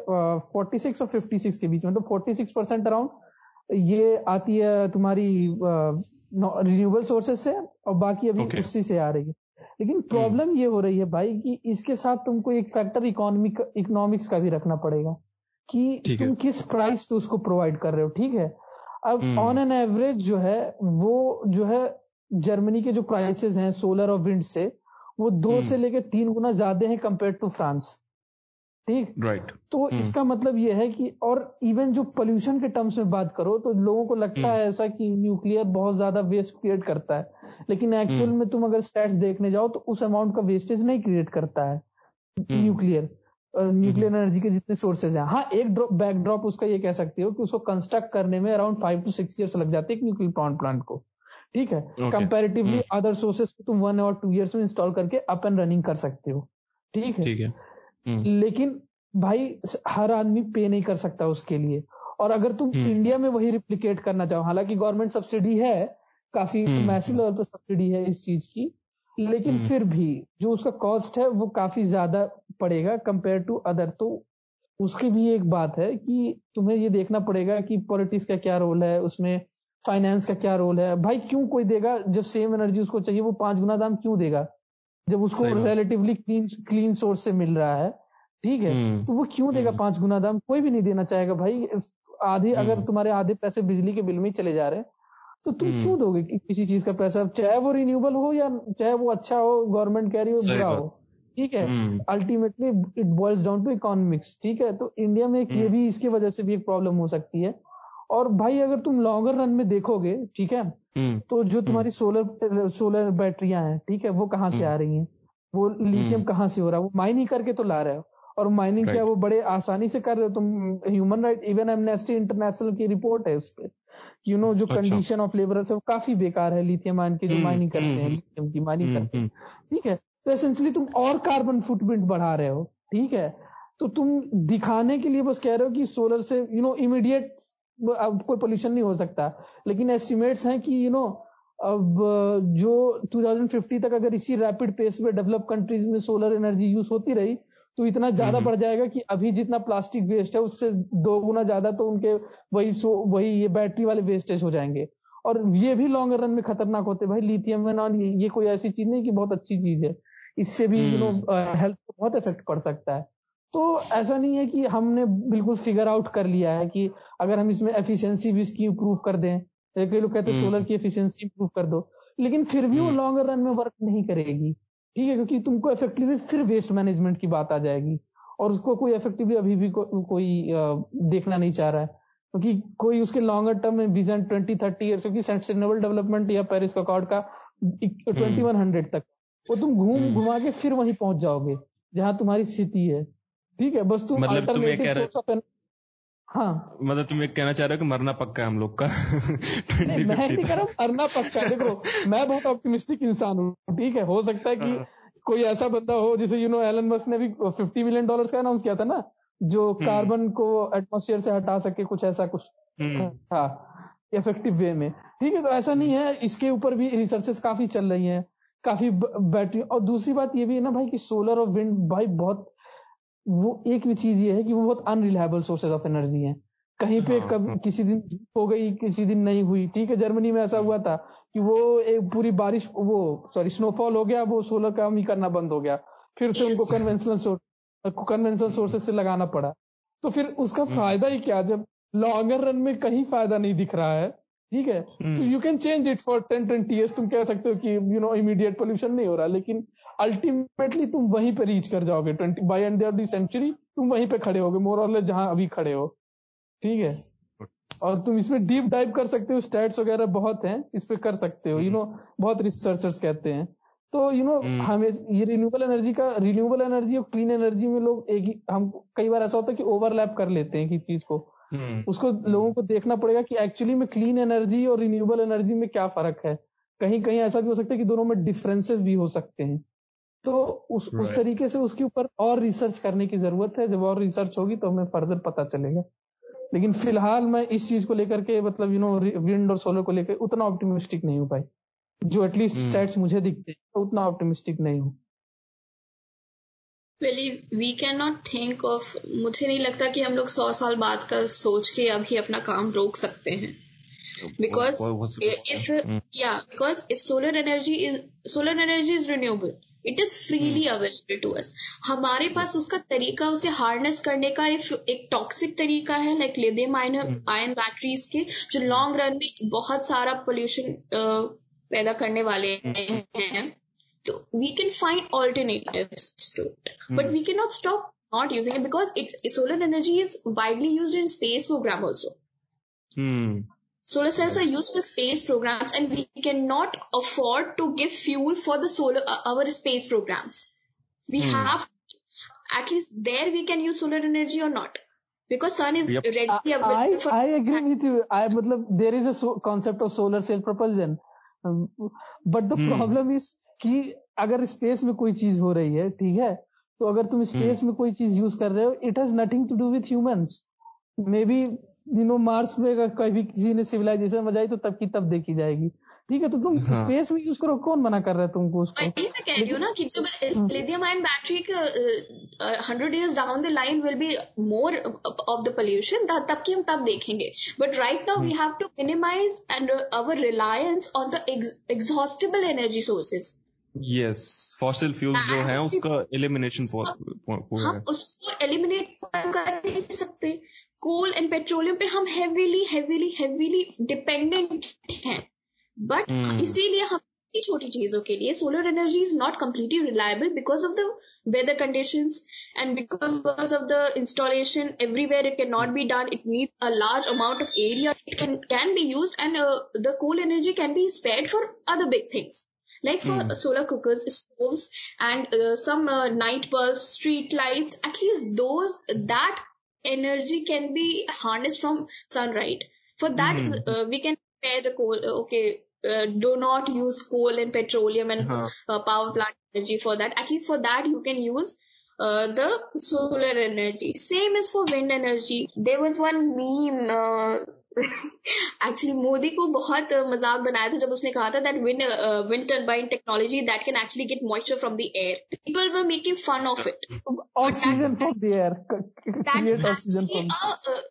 फोर्टी सिक्स और 56 के बीच में तो 46 परसेंट अराउंड ये आती है तुम्हारी रिन्यूएबल सोर्सेज से और बाकी अभी Okay. उसी से आ रही है। लेकिन प्रॉब्लम ये हो रही है भाई कि इसके साथ तुमको एक फैक्टर इकोनॉमिक इकोनॉमिक्स का भी रखना पड़ेगा कि तुम किस प्राइस पे उसको प्रोवाइड कर रहे हो ठीक है? अब। ऑन एन एवरेज जो है वो जो है जर्मनी के जो प्राइसेस हैं सोलर और विंड से वो दो हम्म। से लेकर तीन गुना ज़्यादा हैं कंपेयर टू फ्रांस ठीक राइट right. तो हम्म। इसका मतलब यह है कि और इवन जो पोल्यूशन के टर्म्स में बात करो तो लोगों को लगता हम्म। है ऐसा कि न्यूक्लियर बहुत ज़्यादा वेस्ट क्रिएट करता है लेकिन एक्चुअल। में तुम अगर स्टैट्स देखने जाओ तो उस अमाउंट का वेस्टेज नहीं क्रिएट करता है न्यूक्लियर न्यूक्लियर एनर्जी के जितने सोर्सेज हैं। हाँ एक ड्रॉप बैक ड्रॉप उसका ये कह सकते हो कि उसको कंस्ट्रक्ट करने में around five to six years लग जाते हैं न्यूक्लियर पावर प्लांट को। ठीक है? कंपेरेटिवली अदर सोर्सेज को तुम वन और टू ईयर्स में इंस्टॉल करके अप एंड रनिंग कर सकते हो। ठीक है? ठीक है। हम्म, लेकिन भाई हर आदमी पे नहीं कर सकता उसके लिए। और अगर तुम हम्म। इंडिया में वही रिप्लीकेट करना चाहो हालाँकि गवर्नमेंट सब्सिडी है काफ़ी हम्म। मैसिव लेवल पर सब्सिडी है इस चीज़ की लेकिन हम्म। फिर भी जो उसका कॉस्ट है वो काफ़ी ज़्यादा पड़ेगा कंपेयर टू अदर तो उसकी भी एक बात है कि तुम्हें ये देखना पड़ेगा कि पॉलिटिक्स का क्या रोल है उसमें फाइनेंस का क्या रोल है। भाई क्यों कोई देगा? जब सेम एनर्जी उसको चाहिए वो पाँच गुना दाम क्यों देगा? जब उसको रिलेटिवली क्लीन क्लीन सोर्स से मिल रहा है ठीक है? हम्म, तो वो क्यों देगा हम्म। पाँच गुना दाम? कोई भी नहीं देना चाहेगा। भाई आधे अगर हम्म। तुम्हारे आधे पैसे बिजली के बिल में चले जा रहे हैं तो तुम। क्यों दोगे कि- किसी चीज़ का पैसा चाहे वो रिन्यूएबल हो या चाहे वो अच्छा हो गवर्नमेंट कह रही हो बुरा हो? ठीक है? हम्म, ultimately it boils down to economics ठीक है? तो इंडिया में एक ये हम्म। भी इसकी वजह से भी एक प्रॉब्लम हो सकती है। और भाई अगर तुम लॉन्गर रन में देखोगे ठीक है? हम्म, तो जो तुम्हारी सोलर सोलर बैटरियाँ हैं ठीक है वो कहाँ से हम्म। आ रही हैं? वो लिथियम हम्म। कहाँ से हो रहा है? वो माइनिंग करके तो ला रहे हो। और माइनिंग क्या. वो बड़े आसानी से कर रहे हो? तुम human right even Amnesty International की रिपोर्ट है उस पर यू नो जो। कंडीशन ऑफ़ लेबर है वो काफ़ी बेकार है लिथियम आयन की जो हम्म, माइनिंग करते हैं हम्म, लिथियम की माइनिंग हम्म, करते हैं। हम्म, ठीक है? तो एसेंशली तुम और कार्बन फुटप्रिंट बढ़ा रहे हो ठीक है? तो तुम दिखाने के लिए बस कह रहे हो कि सोलर से यू नो इमीडिएट अब कोई पोल्यूशन नहीं हो सकता। लेकिन एस्टिमेट्स हैं कि यू नो अब जो 2050 तक अगर इसी रैपिड पेस में डेवलप कंट्रीज़ में सोलर एनर्जी यूज़ होती रही तो इतना ज़्यादा हम्म। बढ़ जाएगा कि अभी जितना प्लास्टिक वेस्ट है उससे दो गुना ज़्यादा तो उनके वही सो वही ये बैटरी वाले वेस्टेज हो जाएँगे। और ये भी लॉन्ग रन में खतरनाक होते भाई लिथियम एनॉन ये ये कोई ऐसी चीज़ नहीं कि बहुत अच्छी चीज़ है। इससे भी यू नो हेल्थ को बहुत इफ़ेक्ट पड़ सकता है। तो ऐसा नहीं है कि हमने बिल्कुल फिगर आउट कर लिया है कि अगर हम इसमें एफिशिएंसी भी इसकी इम्प्रूव कर दें तो कई लोग कहते हैं हम्म। सोलर की एफिशिएंसी इम्प्रूव कर दो लेकिन फिर भी वो हम्म। लॉन्गर रन में वर्क नहीं करेगी। ठीक है क्योंकि तुमको इफेक्टिवली फिर वेस्ट मैनेजमेंट की बात आ जाएगी और उसको कोई इफेक्टिवली अभी भी को, कोई देखना नहीं चाह रहा है। क्योंकि तो कोई उसके लॉन्गर टर्म में विजन ट्वेंटी थर्टी ईयर्स क्योंकि सस्टेनेबल डेवलपमेंट या पेरिस अकॉर्ड का ट्वेंटी वन हंड्रेड तक। वो तुम घूम हम्म। घुमा के फिर वहीं पहुँच जाओगे जहाँ तुम्हारी स्थिति है। ठीक है बस तुम मतलब तुम ये कह रहे- हाँ। मतलब तुम ये कहना चाह रहे हो कि मरना पक्का है हम लोग का? *laughs* नहीं मैं नहीं कह रहा हूँ मरना पक्का है। देखो *laughs* मैं बहुत ऑप्टिमिस्टिक इंसान हूँ ठीक है? हो सकता है कि हाँ। कोई ऐसा बंदा हो जैसे यू नो एलन मस्क ने भी 50 मिलियन डॉलर का अनाउंस किया था ना जो हम्म। कार्बन को एटमोस्फियर से हटा सके कुछ ऐसा कुछ। हम्म, था इफ़ेक्टिव वे में। ठीक है तो ऐसा नहीं है इसके ऊपर भी रिसर्चेस काफ़ी चल रही हैं। काफ़ी बैटरी और दूसरी बात ये भी है ना भाई कि सोलर और विंड भाई बहुत वो एक भी चीज़ ये है कि वो बहुत अनरिलायबल सोर्सेज ऑफ़ एनर्जी है। कहीं पे हाँ, कभी हाँ। किसी दिन हो गई किसी दिन नहीं हुई। ठीक है जर्मनी में ऐसा हुआ था कि वो एक पूरी बारिश वो सॉरी स्नोफॉल हो गया वो सोलर काम ही करना बंद हो गया। फिर से उनको. कन्वेंशनल सोर्स कन्वेंशनल सोर्सेज से लगाना पड़ा। तो फिर उसका हम्म। फ़ायदा ही क्या? जब लॉन्गर रन में कहीं फ़ायदा नहीं दिख रहा है ठीक है? तो you can change it for ten twenty years तुम कह सकते हो कि यू नो इमीडिएट पोल्यूशन नहीं हो रहा लेकिन अल्टीमेटली तुम वहीं पे रीच कर जाओगे. Twenty by end of the century तुम वहीं पे खड़े होगे. मोर और जहाँ अभी खड़े हो. ठीक है? और तुम इसमें डीप डाइव कर सकते हो. स्टैट्स वगैरह बहुत हैं. इस पे कर सकते हो. यू नो बहुत रिसर्चर्स कहते हैं. तो यू नो हम्म। हमें ये रिन्यूएबल एनर्जी का रिन्यूएबल एनर्जी और क्लीन एनर्जी में लोग एक ही हम कई बार ऐसा होता है कि ओवरलैप कर लेते हैं किसी चीज़ को. उसको लोगों को देखना पड़ेगा कि एक्चुअली में क्लीन एनर्जी और रिन्यूएबल एनर्जी में क्या फ़र्क है। कहीं कहीं ऐसा भी हो सकता है कि दोनों में डिफरेंसेस भी हो सकते हैं। तो उस right. उस तरीके से उसके ऊपर और रिसर्च करने की ज़रूरत है। जब और रिसर्च होगी तो हमें फर्दर पता चलेगा। लेकिन फ़िलहाल मैं इस चीज़ को लेकर के मतलब यू नो विंड और सोलर को लेकर उतना ऑप्टिमिस्टिक नहीं हूँ भाई। जो एटलीस्ट हम्म। स्टैट्स मुझे दिखते हैं तो उतना ऑप्टिमिस्टिक नहीं हूँ। Well, we cannot think of मुझे नहीं लगता कि हम लोग सौ साल बाद का सोच के अभी अपना काम रोक सकते हैं। because वो- वो- वो- if hmm, yeah because if solar energy is solar energy is renewable it is freely available to us. हमारे पास उसका तरीका उसे हार्नेस करने का इफ़ एक टॉक्सिक तरीका है like lithium ion ion batteries के जो लॉन्ग रन में बहुत सारा पोल्यूशन पैदा करने वाले हैं। So we can find alternatives to it, mm. but hmm. we cannot stop not using it because it solar energy is widely used in space program also. Hmm. Solar cells hmm. are used for space programs, and we cannot afford to give fuel for the solar uh, our space programs. We have at least there we can use solar energy or not because sun is yep. readily available. I, I agree with you. I mean, there is a so- concept of solar cell propulsion, um, but the hmm. problem is कि अगर space में कोई चीज़ हो रही है ठीक है तो अगर तुम स्पेस में कोई चीज़ यूज़ कर रहे हो it has nothing to do with humans maybe you know Mars में अगर कभी किसी ने सिविलाइजेशन बजाई तो तब की तब देखी जाएगी। ठीक है तो तुम हाँ। स्पेस में यूज़ करो कौन मना कर रहा है तुमको उसको? वही मैं कह रही हूँ ना कि जब lithium ion battery hundred years down the line will be more of the pollution तब की हम तब देखेंगे। But right now we have to minimise and our reliance on the exhaustible energy sources yes fossil fuel जो है उसका elimination उसको eliminate कर नहीं सकते। कोल एंड पेट्रोलियम पे हम हेवीली हेवीली हेवीली डिपेंडेंट हैं। बट इसीलिए हम छोटी छोटी चीज़ों के लिए solar energy is not completely reliable because of the weather condition and because of the installation everywhere it can not be done it need a large amount of area it can be use and the coal energy can be spared for other big things like for Hmm. solar cookers stoves and uh, some uh, night bulbs street lights at least those that energy can be harnessed from sunlight for that Hmm. uh, we can spare the coal uh, okay uh, do not use coal and petroleum and Huh. uh, power plant energy for that at least for that you can use uh, the solar energy same as for wind energy there was one meme uh, actually Modi को बहुत uh, मजाक बनाया था जब उसने कहा था that wind wind turbine technology that can actually get moisture from the air people were making fun of it oxygen from the air that create is oxygen actually from a, uh,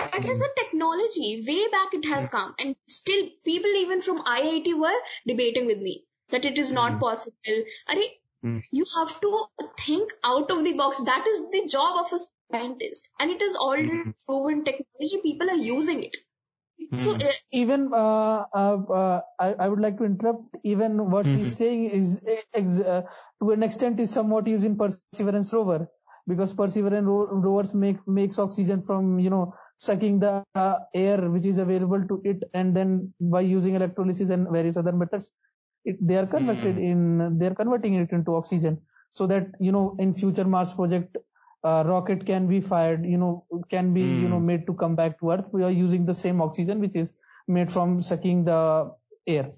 that is a technology way back it has come and still people even from iit were debating with me that it is not Hmm. possible Arey, Hmm. you have to think out of the box that is the job of a scientist and it is already Hmm. proven technology people are using it so Hmm. uh, even uh, uh, uh, I, I would like to interrupt even what Mhm. he's saying is uh, ex- uh, to an extent is somewhat used in perseverance rover because perseverance ro- rovers make makes oxygen from you know sucking the uh, air which is available to it and then by using electrolysis and various other methods it, they are converted in they are converting it into oxygen so that you know in future mars project uh, rocket can be fired, you know, can be, mm. you know, hmm. made to come back to Earth. We are using the same oxygen, which is made from sucking the air.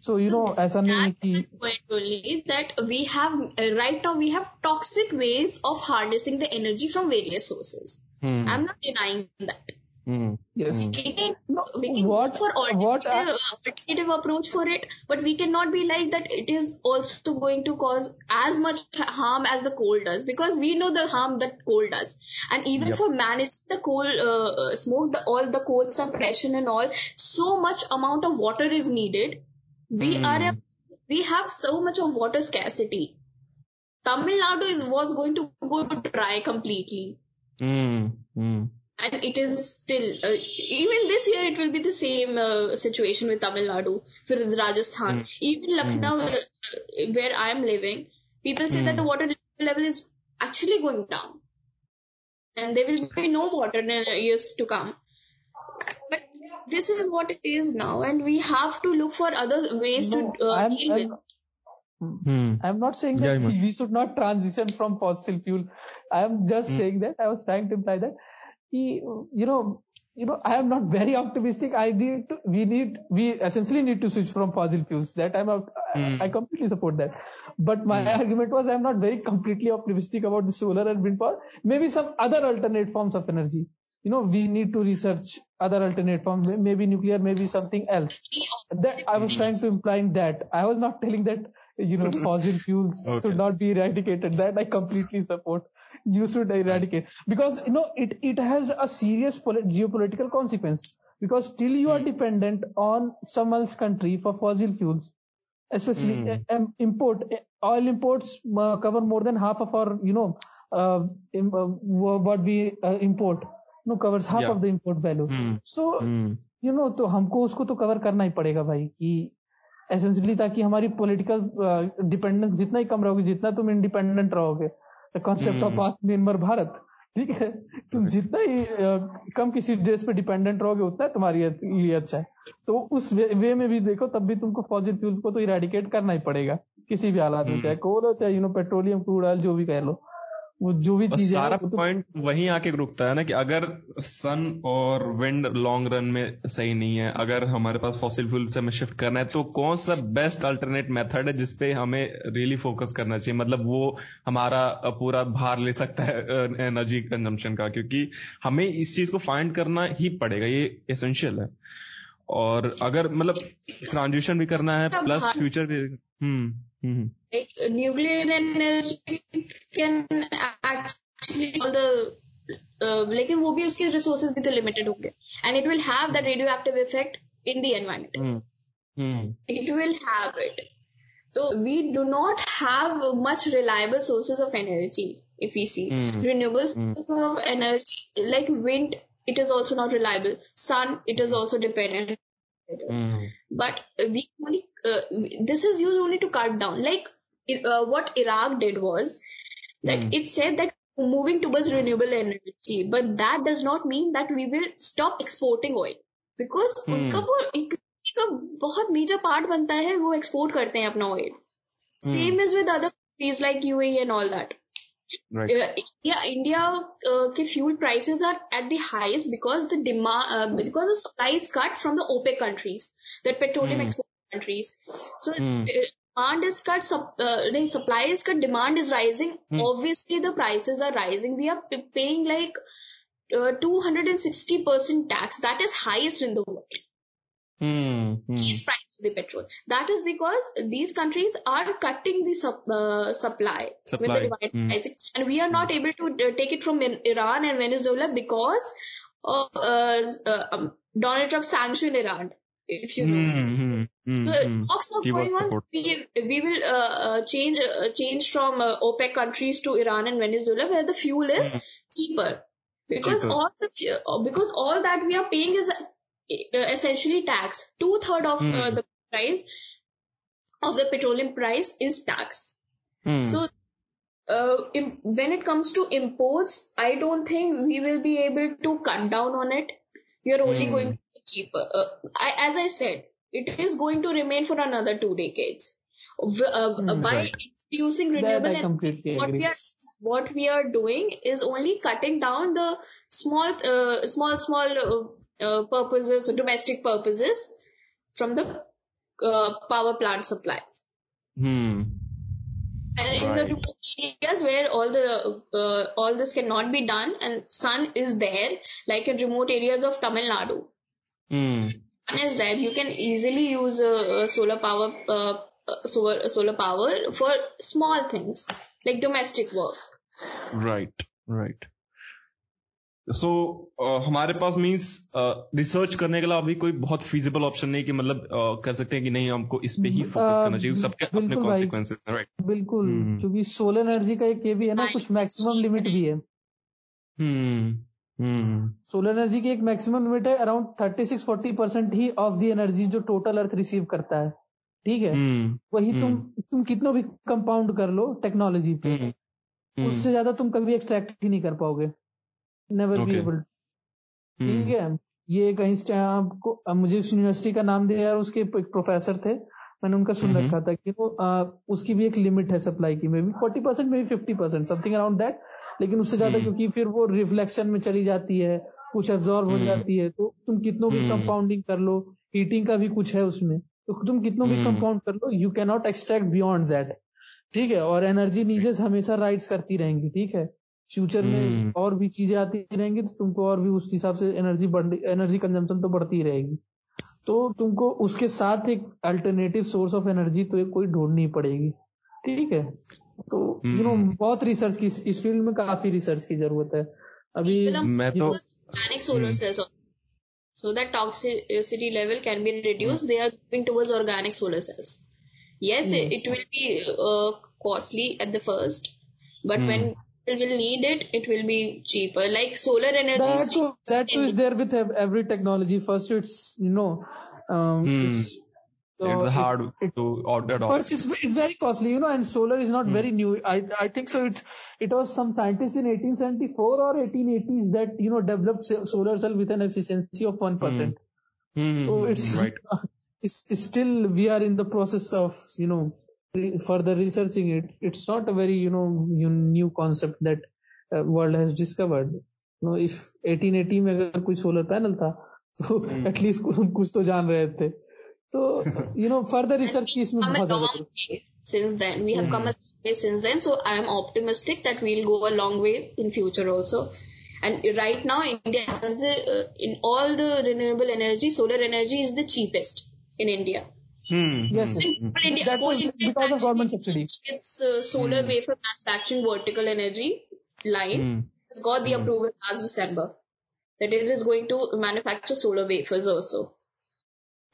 So, you know, as a point only that we have uh, right now we have toxic ways of harnessing the energy from various sources. Hmm. I'm not denying that. Hmm. yes Hmm. we can, No, we can what- for alternative, what I- uh, alternative approach for it, but we cannot be like that. It is also going to cause as much harm as the coal does because we know the harm that coal does, and even Yep. for managing the coal uh, uh, smoke, the all the coal suppression and all, so much amount of water is needed. We Hmm. are we have so much of water scarcity. Tamil Nadu is was going to go dry completely Hmm. Hmm. And it is still uh, even this year it will be the same uh, situation with Tamil Nadu with Rajasthan Mm. even Lucknow uh, where I am living people say that Mm. the water level is actually going down and there will be no water in the years to come but this is what it is now and we have to look for other ways no, to uh, I'm, deal with I'm, Hmm. I'm not saying that Iman. we should not transition from fossil fuel. I am just Hmm. saying that I was trying to imply that he, you know, you know, I am not very optimistic. I need to, we need, we essentially need to switch from fossil fuels. That I'm, out, Hmm. I completely support that. But my Hmm. argument was I'm not very completely optimistic about the solar and wind power. Maybe some other alternate forms of energy. You know, we need to research other alternate forms. Maybe nuclear, maybe something else. That I was trying to imply that. I was not telling that you know fossil *laughs* fuels Okay. should not be eradicated. That I completely support. You should eradicate because you know it it has a serious polit- geopolitical consequence because still you are dependent on some else country for fossil fuels, especially Hmm. uh, um, import uh, oil imports uh, cover more than half of our you know uh, im- uh, what we uh, import. No covers half Yeah. of the import value. Hmm. So Hmm. You know तो हमको उसको तो cover करना ही पड़ेगा भाई कि essentially ताकि हमारी पॉलिटिकल डिपेंडेंस जितना ही कम रहोगे जितना तुम इंडिपेंडेंट रहोगे। कॉन्सेप्ट ऑफ़ आत्मनिर्भर भारत ठीक है? तुम जितना ही कम किसी देश पे डिपेंडेंट रहोगे उतना तुम्हारी लिए अच्छा है। तो उस वे, वे में भी देखो तब भी तुमको फॉजिल फ्यूल को तो इरेडिकेट करना ही पड़ेगा किसी भी हालात में चाहे कोल हो चाहे you know petroleum crude oil जो भी कह लो। वो जो भी चीज़ सारा तो पॉइंट वहीं आके रुकता है ना कि अगर सन और विंड लॉन्ग रन में सही नहीं है अगर हमारे पास फॉसिल फ्यूल से हमें शिफ्ट करना है तो कौन सा बेस्ट अल्टरनेट मेथड है जिसपे हमें रियली फोकस करना चाहिए? मतलब वो हमारा पूरा भार ले सकता है एनर्जी कंजम्पशन का क्योंकि हमें इस चीज़ को फाइंड करना ही पड़ेगा ये एसेंशियल है। और अगर मतलब ट्रांजिशन भी करना है प्लस फ्यूचर भी हम्म। Mm-hmm. Like uh, nuclear energy can actually all the uh, लेकिन वो भी उसके रिसोर्सेज भी तो लिमिटेड होंगे and it will have the radioactive effect in the environment it will have it so we do not have much reliable sources of energy if we see mm. renewable sources mm. of energy like wind it is also not reliable sun it is also dependent Mm. But we only uh, this is used only to cut down. Like uh, what Iraq did was that mm. it said that moving towards renewable energy, but that does not mean that we will stop exporting oil because mm. उनका वो का बहुत major part बनता है वो export करते हैं अपना oil same is with other countries like UAE and all that Right. Uh, yeah, India uh, fuel prices are at the highest because the demand uh, because the supply is cut from the OPEC countries, the petroleum mm. export countries. So mm. demand is cut, sup, uh, the supply is cut, demand is rising. Mm. Obviously, the prices are rising. We are paying like uh, 260% uh, tax. That is highest in the world. Mm. These prices the petrol. That is because these countries are cutting the sup, uh, supply, supply, with the revitalizing, mm. and we are not able to uh, take it from Iran and Venezuela because of uh, uh, um, Donald Trump sanctioned Iran. If you know, mm-hmm. Mm-hmm. talks are going on. We, we will uh, uh, change change from OPEC countries to Iran and Venezuela, where the fuel is mm. cheaper because cheaper. all the because all that we are paying is essentially tax. Two third of mm. uh, the price of the petroleum price is tax. Hmm. So uh, in, when it comes to imports, I don't think we will be able to cut down on it. We are only hmm. going to be cheaper. Uh, I, as I said, it is going to remain for another two decades. Uh, mm, by right. introducing renewable energy, what we are what we are doing is only cutting down the small, uh, small, small uh, purposes, domestic purposes from the uh, power plant supplies. Hmm. And in the remote areas where all the uh, all this cannot be done, and sun is there, like in remote areas of Tamil Nadu, hmm. sun is there. You can easily use uh, solar power, uh, solar solar power for small things like domestic work. Right, right. So so, uh, हमारे पास means research uh, करने के लिए अभी कोई बहुत feasible option नहीं कि मतलब uh, कर सकते हैं कि नहीं हमको इस पे ही फोकस करना चाहिए सबके अपने कॉन्सिक्वेंसेस हैं राइट बिल्कुल hmm. क्योंकि सोलर एनर्जी का एक ये भी है ना कुछ मैक्सिमम लिमिट भी है। सोलर एनर्जी की एक मैक्सिमम लिमिट है around thirty six forty percent he of the energy जो टोटल अर्थ रिसीव करता है। ठीक है? hmm. वही तुम hmm. तुम कितना भी कंपाउंड कर लो टेक्नोलॉजी पे उससे ज़्यादा तुम कभी एक्सट्रैक्ट ही नहीं कर पाओगे। नेवर बी एबल ठीक है? ये कहीं से आपको मुझे उस यूनिवर्सिटी का नाम दिया यार उसके एक प्रोफेसर थे। मैंने उनका सुन रखा था कि वो आ, उसकी भी एक लिमिट है सप्लाई की maybe forty percent maybe fifty percent something around that लेकिन उससे ज़्यादा हम्म। क्योंकि फिर वो रिफ्लेक्शन में चली जाती है कुछ एब्जॉर्ब हो। जाती है तो तुम कितनों भी कंपाउंडिंग। कर लो हीटिंग का भी कुछ है उसमें तो तुम कितनों भी कंपाउंड कर लो you cannot extract beyond that ठीक है? और एनर्जी नीजेस हमेशा राइट्स करती रहेंगी ठीक है? फ्यूचर में हम्म। और भी चीज़ें आती रहेंगी तो तुमको और भी उस हिसाब से एनर्जी बढ़ एनर्जी कंजम्पशन तो बढ़ती रहेगी। तो तुमको उसके साथ एक अल्टरनेटिव सोर्स ऑफ़ एनर्जी तो एक कोई ढूंढनी पड़ेगी। ठीक है? तो यू नो हम्म। बहुत रिसर्च की इस फ़ील्ड में काफ़ी रिसर्च की ज़रूरत है। अभी मैं तो solar cells so that toxicity level can be reduce they are going towards organic solar cells yes it will be costly will need it, it will be cheaper. Like solar energy. That too, that too is there with every technology. First, it's you know, um, mm. it's So it's hard it, to adopt. First, it's, it's very costly, you know, and solar is not hmm. very new. I I think so. It's it was some scientists in 1874 or 1880s that you know developed solar cell with an efficiency of one percent. Hmm. So it's right. *laughs* It's, it's still we are in the process of you know further researching it. It's not a very you know new concept that uh, world has discovered. You know, if 1880 में अगर कोई solar panel था तो at least hmm. कुछ तो जान रहे थे So, you know, further research की इसमें बहुत ज़्यादा since then we have come a long way since then so i am optimistic that we'll go a long way in future also and right now india has the uh, in all the renewable energy solar energy is the cheapest in india Hmm. Yes, yes. India, That's India because of government subsidy. It's uh, solar hmm. wafer manufacturing vertical energy line. Hmm. It's got the hmm. approval last December that it is going to manufacture solar wafers also.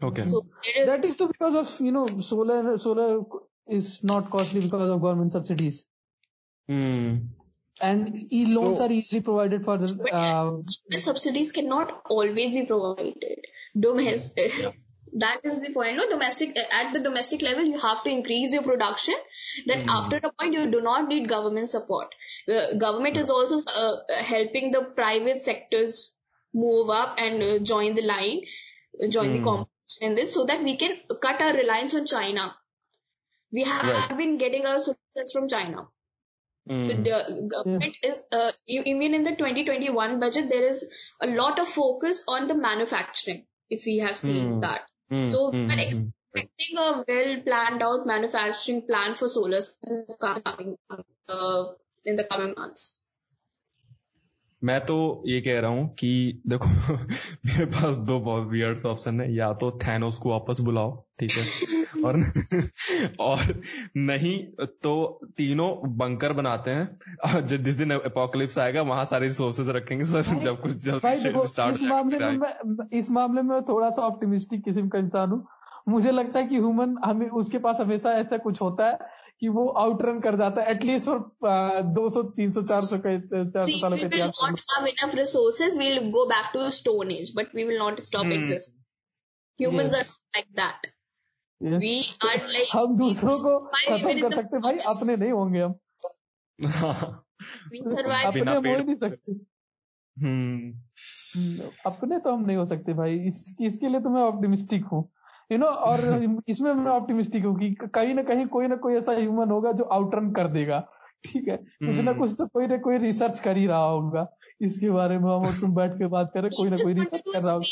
Okay. So that is because of you know solar solar is not costly because of government subsidies. Hmm. And e-loans so, are easily provided for the. Uh, the subsidies cannot always be provided. Domestic. Yeah. That is the point. No, domestic at the domestic level, you have to increase your production. Then mm. after a point, you do not need government support. Uh, government is also uh, helping the private sectors move up and uh, join the line, join mm. the hmm. competition in this so that we can cut our reliance on China. We have right. been getting our sources from China. Mm. So the government yeah. is uh, even in the 2021 budget there is a lot of focus on the manufacturing. If we have seen mm. that, mm. so we're hmm. expecting a well planned out manufacturing plan for solar coming uh, in the coming months. मैं तो ये कह रहा हूँ कि देखो मेरे पास दो बहुत वियर्ड ऑप्शन है या तो थैनोस को वापस बुलाओ ठीक है और *laughs* और नहीं तो तीनों बंकर बनाते हैं। जिस दिन अपोकलिप्स आएगा वहाँ सारे रिसोर्सेज रखेंगे सर जब कुछ जब इस मामले में इस मामले में थोड़ा सा ऑप्टिमिस्टिक किस्म का इंसान हूँ। मुझे लगता है कि ह्यूमन हमें उसके पास हमेशा ऐसा कुछ होता है कि वो आउटरन कर जाता है एटलीस्ट फॉर दो सौ तीन सौ चार सौ का चार सौ सालों का resources we'll go yes. like we are like हम दूसरों को खत्म कर सकते भाई अपने नहीं होंगे हम। *laughs* अपने हम हो ही नहीं सकते। हम्म। अपने तो हम नहीं हो सकते भाई। इस, इसके लिए तो मैं ऑप्टिमिस्टिक हूँ। यू नो और *laughs* इसमें मैं ऑप्टिमिस्टिक हूँ कि कहीं ना कहीं कोई ना कोई ऐसा ह्यूमन होगा जो आउटरन कर देगा। ठीक है? कुछ ना हम्म। कुछ तो कोई ना कोई रिसर्च कर ही रहा होगा। इसके बारे में हम तुम बैठ के बात करें कोई ना कोई रिसर्च कर रहा होगा।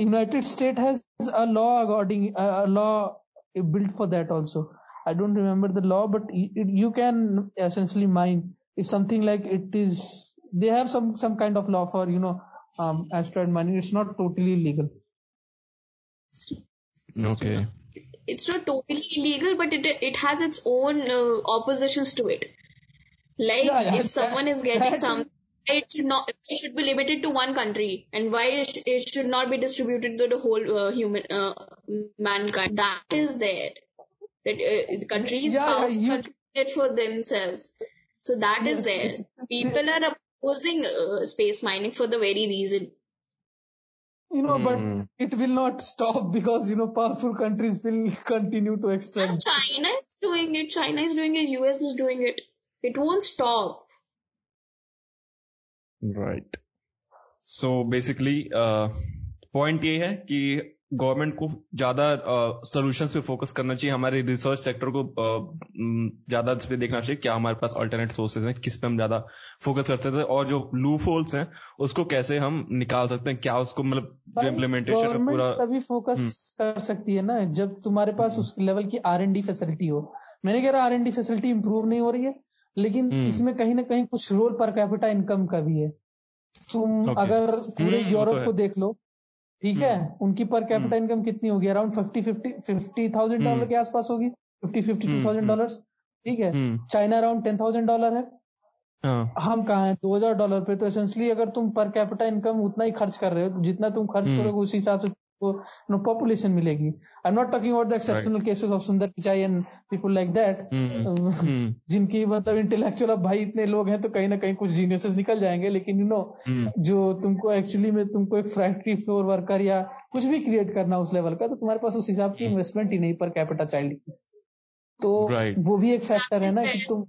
For the same reason for the minerals and all well united States has a law according a law built for that also i don't remember the law but it, you can essentially mine if something like it is they have some some kind of law for you know um, asteroid mining. It's not totally illegal. Okay. It's not totally illegal, but it it has its own uh, oppositions to it. Like yeah, yeah, if someone is getting some, it should not it should be limited to one country, and why it, sh- it should not be distributed to the whole uh, human uh, mankind. That is there. That uh, the countries yeah, you... it for themselves. So that yes, is there. Yes. People are opposing uh, space mining for the very reason. You know, mm. but hmm. it will not stop because, you know, powerful countries will *laughs* continue to extract. And China is doing it. China is doing it. US is doing it. It won't stop. Right. So basically, uh, point ये है कि government को ज़्यादा solution पे focus करना चाहिए हमारे research sector को ज़्यादा इस पे देखना चाहिए क्या हमारे पास अल्टरनेट सोर्सेज हैं किस पे हम ज़्यादा फोकस कर सकते हैं और जो लूफ होल्स हैं उसको कैसे हम निकाल सकते हैं क्या उसको मतलब जो इम्प्लीमेंटेशन पूरा तभी फोकस हम्म। कर सकती है ना जब तुम्हारे पास हम्म। उस लेवल की आर एन डी फैसिलिटी हो मैंने कह रहा R N D facility improve नहीं हो रही है लेकिन हम्म। इसमें कहीं ना कहीं कुछ रोल पर कैपिटा इनकम का भी है। तुम अगर पूरे यूरोप तो को देख लो ठीक है? हम्म। उनकी पर कैपिटल इनकम कितनी होगी? Around fifty fifty fifty thousand dollar के आसपास होगी। Fifty fifty two thousand dollar ठीक है? China around ten thousand dollar है। हाँ। हम कहा है? दो हज़ार डॉलर पे। तो एसेंशली अगर तुम पर कैपिटल इनकम उतना ही खर्च कर रहे हो जितना तुम खर्च हम्म। करोगे उसी हिसाब से नो पॉपुलेशन मिलेगी। I am not talking about the exceptional cases of Sundar Pichai and people like that जिनकी मतलब इंटेलेक्चुअल अब भाई इतने लोग हैं तो कहीं ना कहीं कुछ जीनियसेस निकल जाएँगे लेकिन यू नो hmm. जो तुमको एक्चुअली में तुमको एक फैक्ट्री फ्लोर वर्कर या कुछ भी क्रिएट करना उस लेवल का तो तुम्हारे पास उस हिसाब की इन्वेस्टमेंट ही नहीं पर कैपिटा चाइल्ड की। तो right. वो भी एक फैक्टर है ना कि तुम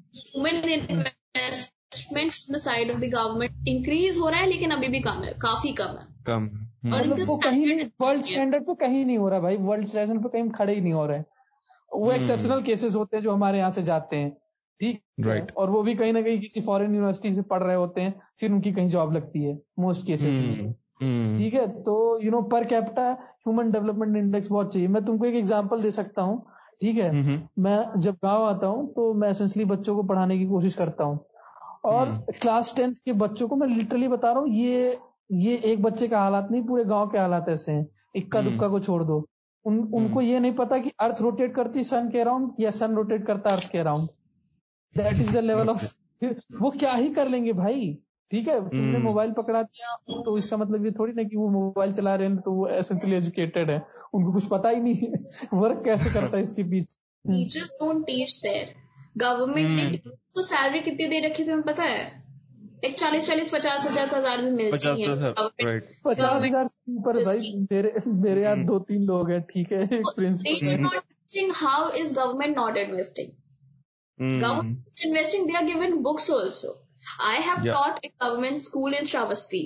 investment from the side of the government increase हो रहा है लेकिन अभी भी कम है काफ़ी कम है। कम। मतलब वो कहीं नहीं वर्ल्ड स्टैंडर्ड पे कहीं नहीं हो रहा भाई वर्ल्ड स्टैंडर्ड पे कहीं खड़े ही नहीं हो रहे वो एक्सेप्शनल हम्म। केसेस होते हैं जो हमारे यहाँ से जाते हैं ठीक राइट और वो भी कहीं ना कहीं किसी फॉरेन यूनिवर्सिटी से पढ़ रहे होते हैं फिर उनकी कहीं जॉब लगती है मोस्ट केसेस हम्म। ठीक है? तो you know per capita human development index बहुत चाहिए। मैं तुमको एक एग्जांपल दे सकता हूँ ठीक है? हम्म, मैं जब गाँव आता हूँ तो मैं एसेंशली बच्चों को पढ़ाने की कोशिश करता हूँ। और क्लास टेंथ के बच्चों को मैं लिटरली बता रहा हूँ ये ये एक बच्चे का हालात नहीं पूरे गाँव के हालात ऐसे हैं। इक्का हम्म। दुक्का को छोड़ दो। उन उनको ये नहीं पता कि अर्थ रोटेट करती सन के अराउंड या सन रोटेट करता अर्थ के around that is the level of वो क्या ही कर लेंगे भाई? ठीक है तुमने मोबाइल हम्म। पकड़ा दिया तो इसका मतलब ये थोड़ी ना कि वो मोबाइल चला रहे हैं तो वो एसेंशियली एजुकेटेड है। उनको कुछ पता ही नहीं है। *laughs* वर्क कैसे करता है इसके बीच? Teachers don't teach their government ने तो सैलरी कितनी दे रखी थी तुम्हें पता है? एक चालीस चालीस पचास पचास हज़ार भी मिलती है पचास हज़ार से ऊपर भाई मेरे मेरे यहाँ हम्म। दो तीन लोग हैं ठीक है एक principal how is government not investing government is investing they are given books also i have yeah. taught a government school in shravasti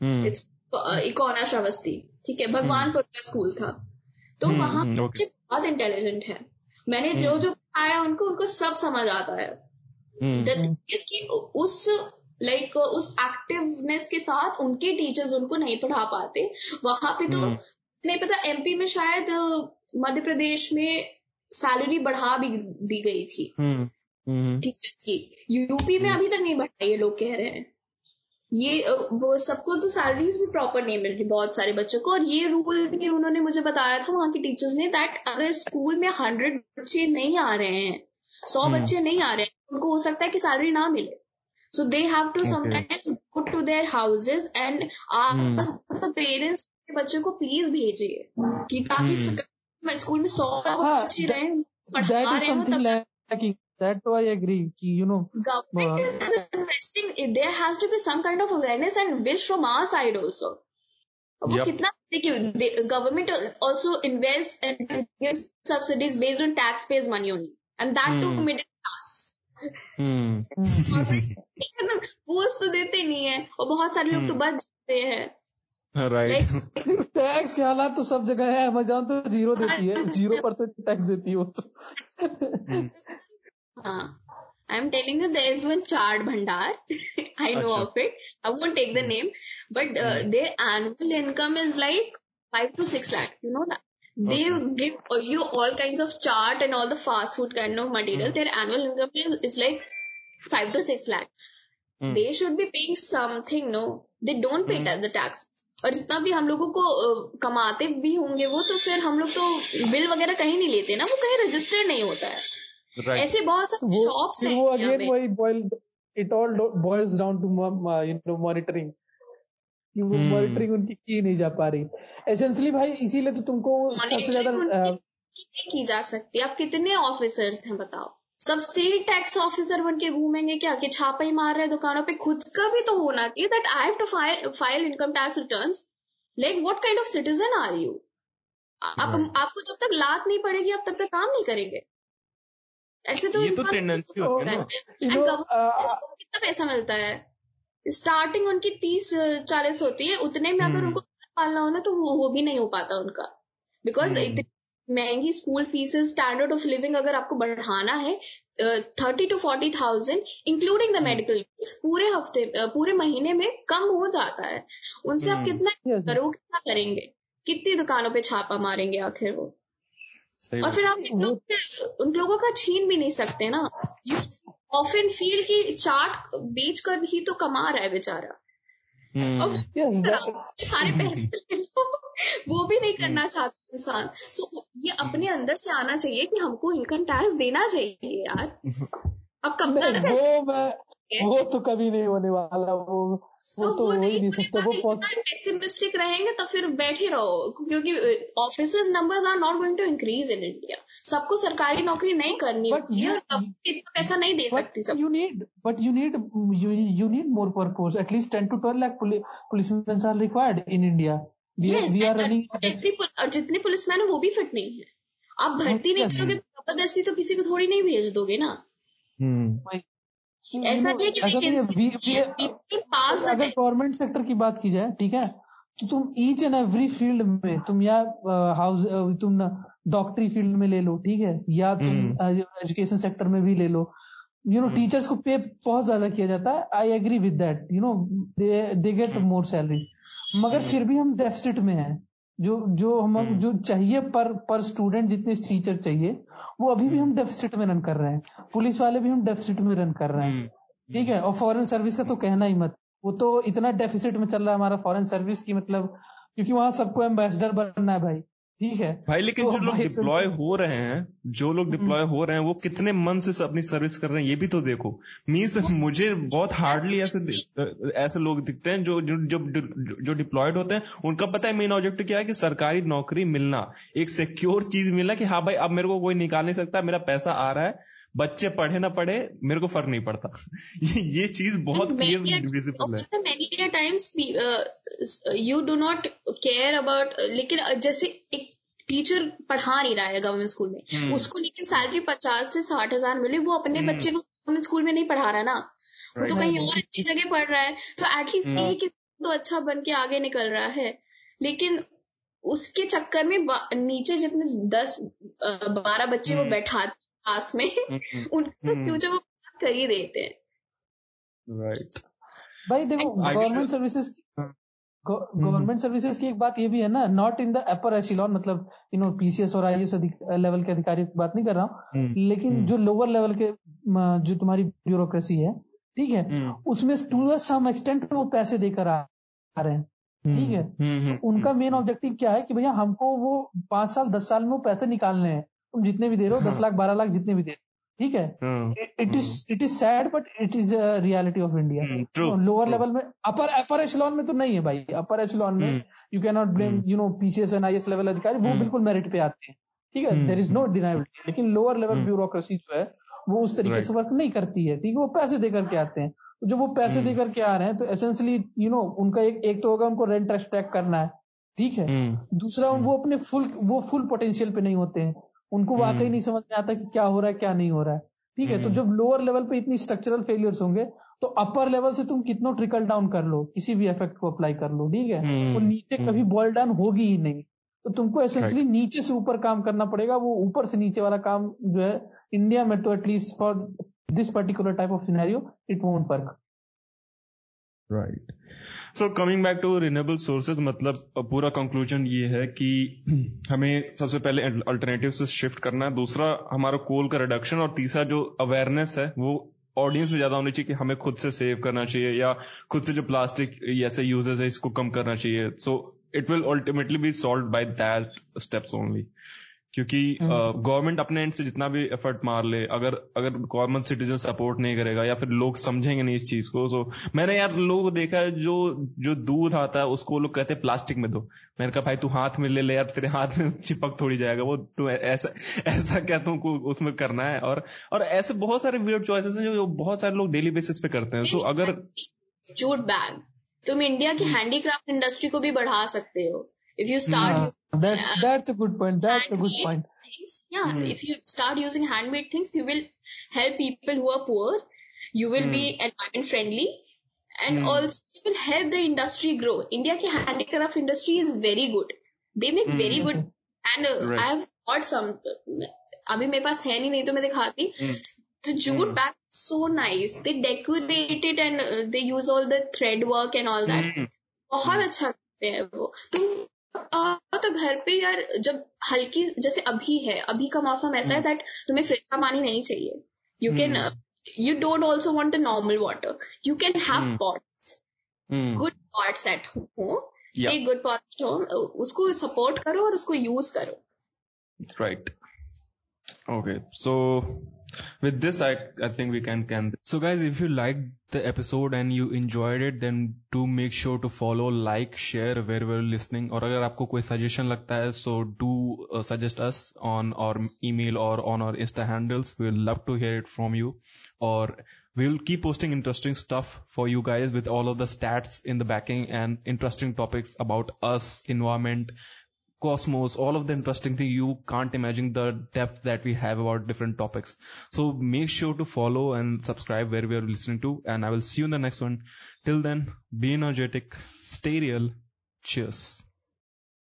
hmm. it's uh, इकोना श्रावस्ती ठीक है भगवानपुर hmm. का स्कूल था तो hmm. वहाँ बच्चे okay. बहुत इंटेलिजेंट है मैंने hmm. जो जो पढ़ाया उनको उनको सब समझ आता है hmm. इसकी उस लाइक like, उस एक्टिवनेस के साथ उनके टीचर्स उनको नहीं पढ़ा पाते। वहाँ पे तो hmm. नहीं पता एमपी में शायद मध्य प्रदेश में सैलरी बढ़ा भी दी गई थी। टीचर्स हम्म, हम्म। की। यूपी में हम्म। अभी तक नहीं बढ़ाई ये लोग कह रहे हैं। ये वो सबको तो सैलरीज भी प्रॉपर नहीं मिल रही बहुत सारे बच्चों को। और ये रूल भी उन्होंने मुझे बताया था वहाँ के टीचर्स ने दैट अगर स्कूल में हंड्रेड बच्चे नहीं आ रहे हैं सौ बच्चे नहीं आ रहे हैं उनको हो सकता है कि सैलरी ना मिले। so they have to sometimes go to their houses and ask parents के बच्चों को प्लीज भेजिए कि ताकि स्कूल में सौ बच्चे रहे that is something lacking that too i agree you know government uh, is investing there has to be some kind of awareness and wish from our side also वो कितना देखिए government also invest and gives subsidies based on tax pays money only and that too middle class *laughs* post तो देते नहीं है। और बहुत सारे लोग तो हम्म। बच जाते हैं। हाँ, टैक्स *laughs* के हालात तो सब जगह है। अमेजोन तो ज़ीरो देती है। ज़ीरो परसेंट टैक्स देती है वो तो। I am telling you there is one chard भंडार I know of it I won't take the name but their annual income is like 5 to 6 lakh you know that they give you all kind of chart and all the fast food kind of material their annual income is like five to six lakh. Mm. They should be paying something. No, they don't pay mm. the tax. और जितना भी हम लोगों को कमाते भी होंगे वो तो फिर हम लोग तो बिल वगैरह कहीं नहीं लेते ना वो कहीं रजिस्टर नहीं होता है right. ऐसे बहुत सारे शॉप्स हैं वो अगेन वही boil it all boils down to you know monitoring कि वो मॉनिटरिंग hmm. उनकी की नहीं जा पा रही एसेंशियली भाई इसीलिए तो तुमको सबसे ज़्यादा की जा सकती है आप कितने ऑफिसर्स हैं बताओ सब स्टेट टैक्स ऑफिसर बन के घूमेंगे क्या कि छापा ही मार रहे दुकानों पे? खुद का भी तो होना चाहिए that I have to file income tax return like what kind of citizen are you आप आपको जब तक लात नहीं पड़ेगी आप तब तक काम नहीं करेंगे। ऐसे तो ये तो टेंडेंसी होती है कितना पैसा मिलता है? स्टार्टिंग उनकी तीस चालीस होती है उतने में अगर hmm. उनको पालना हो ना तो वो, वो भी नहीं हो पाता उनका। Because hmm. इतनी महँगी school fees standard of living अगर आपको बढ़ाना है thirty to forty thousand including the medical पूरे हफ़्ते पूरे महीने में कम हो जाता है। उनसे आप hmm. कितना करो कितना करेंगे? कितनी दुकानों पे छापा मारेंगे आखिर वो? और फिर आप लोग उन लोगों का छीन भी नहीं सकते ना। यू ऑफन फील की चाट बेच कर ही तो कमा रहा है बेचारा. सारे पैसे *laughs* ले लो। वो भी नहीं करना चाहते चाहता इंसान। सो so, ये अपने अंदर से आना चाहिए कि हमको इनकम टैक्स देना चाहिए यार। अब कब वो मैं वो तो कभी नहीं होने वाला वो वो तो, हो ही नहीं सकता वो पेसिमिस्टिक रहेंगे तो फिर बैठे रहो क्योंकि officers numbers are not going to increase in India सबको सरकारी नौकरी नहीं करनी होती और इतना पैसा नहीं दे सकती सब। You need but you need you need more workforce at least 10 to 12 lakh policemen are required in India we are running और जितने पुलिसमैन है वो भी फिट नहीं है। आप भर्ती नहीं करोगे तो ज़बरदस्ती तो किसी को थोड़ी नहीं भेज दोगे ना। हम्म। ऐसा नहीं कि अगर गवर्नमेंट सेक्टर की बात की जाए ठीक है तो तुम ईच एंड एवरी फ़ील्ड में तुम या हाउस तुम ना डॉक्टरी फ़ील्ड में ले लो ठीक है या तुम एजुकेशन हम्म। सेक्टर में भी ले लो। यू नो टीचर्स को पे बहुत ज़्यादा किया जाता है। I agree with that you know they get more salaries मगर। फिर भी हम डेफिसिट में हैं। जो जो हम हम्म। जो चाहिए पर पर स्टूडेंट जितने टीचर चाहिए वो अभी भी हम डेफिसिट में रन कर रहे हैं। पुलिस वाले भी हम डेफिसिट में रन कर रहे हैं। हम्म। ठीक है? और फॉरेन सर्विस का तो कहना ही मत। वो तो इतना डेफिसिट में चल रहा है हमारा फॉरेन सर्विस की मतलब क्योंकि वहाँ सबको एम्बेसडर बनना है भाई। ठीक है? भाई लेकिन तो जो लोग डिप्लॉय हो रहे हैं जो लोग डिप्लॉय हम्म। हो रहे हैं वो कितने मन से अपनी सर्विस कर रहे हैं ये भी तो देखो। मीन्स मुझे बहुत हार्डली ऐसे ऐसे लोग दिखते हैं जो जो जो, जो डिप्लॉयड होते हैं। उनका पता है मेन ऑब्जेक्टिव क्या है कि सरकारी नौकरी मिलना एक सिक्योर चीज़ मिलना कि हाँ भाई अब मेरे को कोई निकाल नहीं सकता मेरा पैसा आ रहा है बच्चे पढ़े ना पढ़े मेरे को फ़र्क नहीं पड़ता। *laughs* ये चीज़ बहुत क्लियर विजिबल है। Many times you do not care about लेकिन uh, जैसे एक टीचर पढ़ा नहीं रहा है गवर्नमेंट स्कूल में hmm. उसको लेकिन सैलरी पचास से साठ हज़ार मिले वो अपने hmm. बच्चे को गवर्नमेंट स्कूल में नहीं पढ़ा रहा ना। वो तो कहीं और अच्छी जगह पढ़ रहा है। तो एटलीस्ट hmm. एक तो अच्छा बन के आगे निकल रहा है। लेकिन उसके चक्कर में नीचे जितने दस बारह बच्चे वो बैठाते क्लास में *laughs* उनका फ्यूचर वो कर ही देते हैं? राइट भाई देखो गवर्नमेंट सर्विसेज़ गवर्नमेंट सर्विसेज़ की एक बात ये भी है ना not in the upper echelon मतलब यू नो पीसीएस और आईएएस लेवल के अधिकारियों की बात नहीं कर रहा हूँ हम्म, लेकिन हम्म। जो लोअर लेवल के जो तुम्हारी ब्यूरोक्रेसी है ठीक है हम्म। उसमें टू सम एक्सटेंट वो पैसे देकर आ रहे हैं ठीक है। तो उनका मेन ऑब्जेक्टिव क्या है कि भैया हमको वो पाँच साल दस साल में वो पैसे निकालने हैं। तुम जितने भी दे रहे हो दस हाँ। लाख बारह लाख जितने भी दे रहे हो ठीक है? It is it is sad but it is reality of India lower level में अपर अपर एचलॉन में तो नहीं है भाई। अपर एचलॉन में you can not blame you know PCS and IAS level अधिकारी वो hmm. बिल्कुल मेरिट पे आते हैं ठीक है? देर इज़ नो डिनाइबिलिटी लेकिन लोअर लेवल ब्यूरोक्रेसी जो है वो उस तरीके से वर्क नहीं करती है ठीक है? वो पैसे देकर के आते हैं। तो जब वो पैसे hmm. देकर के आ रहे हैं तो एसेंशली यू नो उनका एक एक तो होगा उनको रेंट एक्सट्रैक्ट करना है ठीक है? Hmm. दूसरा वो अपने फुल वो फुल पोटेंशियल पे नहीं होते हैं। उनको वाकई हम्म। नहीं समझ में आता कि क्या हो रहा है क्या नहीं हो रहा है ठीक है तो हम्म। जब लोअर लेवल पे इतनी स्ट्रक्चरल फेलियर्स होंगे तो अपर लेवल से तुम कितना ट्रिकल डाउन कर लो किसी भी इफ़ेक्ट को अप्लाई कर लो ठीक है। तो नीचे कभी बॉल डाउन होगी ही नहीं तो तुमको एसेंशली नीचे से ऊपर काम करना पड़ेगा वो ऊपर से नीचे वाला काम जो है इंडिया में तो at least for this particular type of scenario it won't work right so coming back to renewable sources मतलब पूरा कंक्लूजन ये है कि *clears throat* हमें सबसे पहले अल्टरनेटिव से शिफ्ट करना है। दूसरा, हमारा कोल का रिडक्शन और तीसरा, जो अवेयरनेस है, वो ऑडियंस में ज़्यादा होनी चाहिए कि हमें खुद से सेव करना चाहिए या खुद से जो प्लास्टिक ऐसे यूजेस है, इसको कम करना चाहिए। So it will ultimately be solve by that steps only क्योंकि गवर्नमेंट हम्म। अपने एंड से जितना भी एफर्ट मार ले अगर अगर कॉमन सिटीजन सपोर्ट नहीं करेगा या फिर लोग समझेंगे नहीं इस चीज़ को तो मैंने यार लोगों को देखा है जो जो दूध आता है उसको लोग कहते हैं प्लास्टिक में दो। मैंने कहा भाई तू हाथ में ले ले यार तेरे हाथ में *laughs* चिपक थोड़ी जाएगा वो तू ऐसा ऐसा क्या तुमको उसमें करना है? और और ऐसे बहुत सारे वियर्ड चॉइसेस हैं जो बहुत सारे लोग डेली बेसिस पे करते हैं। तो अगर जूट बैग तुम इंडिया की हैंडीक्राफ्ट इंडस्ट्री को भी बढ़ा सकते हो। if you start yeah, that, that's a good point that's a good point things, yeah mm. if you start using handmade things you will help people who are poor you will mm. be environment friendly and mm. also you will help the industry grow india ki handicraft industry is very good they make mm. very good and uh, right. i have bought some अभी मेरे पास है नहीं नहीं तो मैं दिखाती the jute bag so nice they decorate it and uh, they use all the thread work and all that बहुत अच्छा करते हैं वो तुम तो घर पे यार जब हल्की जैसे अभी है अभी का मौसम ऐसा है दैट हम्म। तुम्हें फ्रिज का पानी नहीं चाहिए। You can you don't also want the normal water you can have pots good pots at home एक गुड पॉट होम उसको सपोर्ट करो और उसको यूज़ करो। Right okay so with this, I I think we can can. So guys, if you liked the episode and you enjoyed it, then do make sure to follow, like, share wherever you're listening. और अगर आपको कोई suggestion लगता है, so do uh, suggest us on our email or on our Insta handles. We'll love to hear it from you. Or we'll keep posting interesting stuff for you guys with all of the stats in the backing and interesting topics about us, environment, cosmos all of the interesting thing you can't imagine the depth that we have about different topics. So make sure to follow and subscribe where we are listening to and i will see you in the next one. Till then be energetic stay real cheers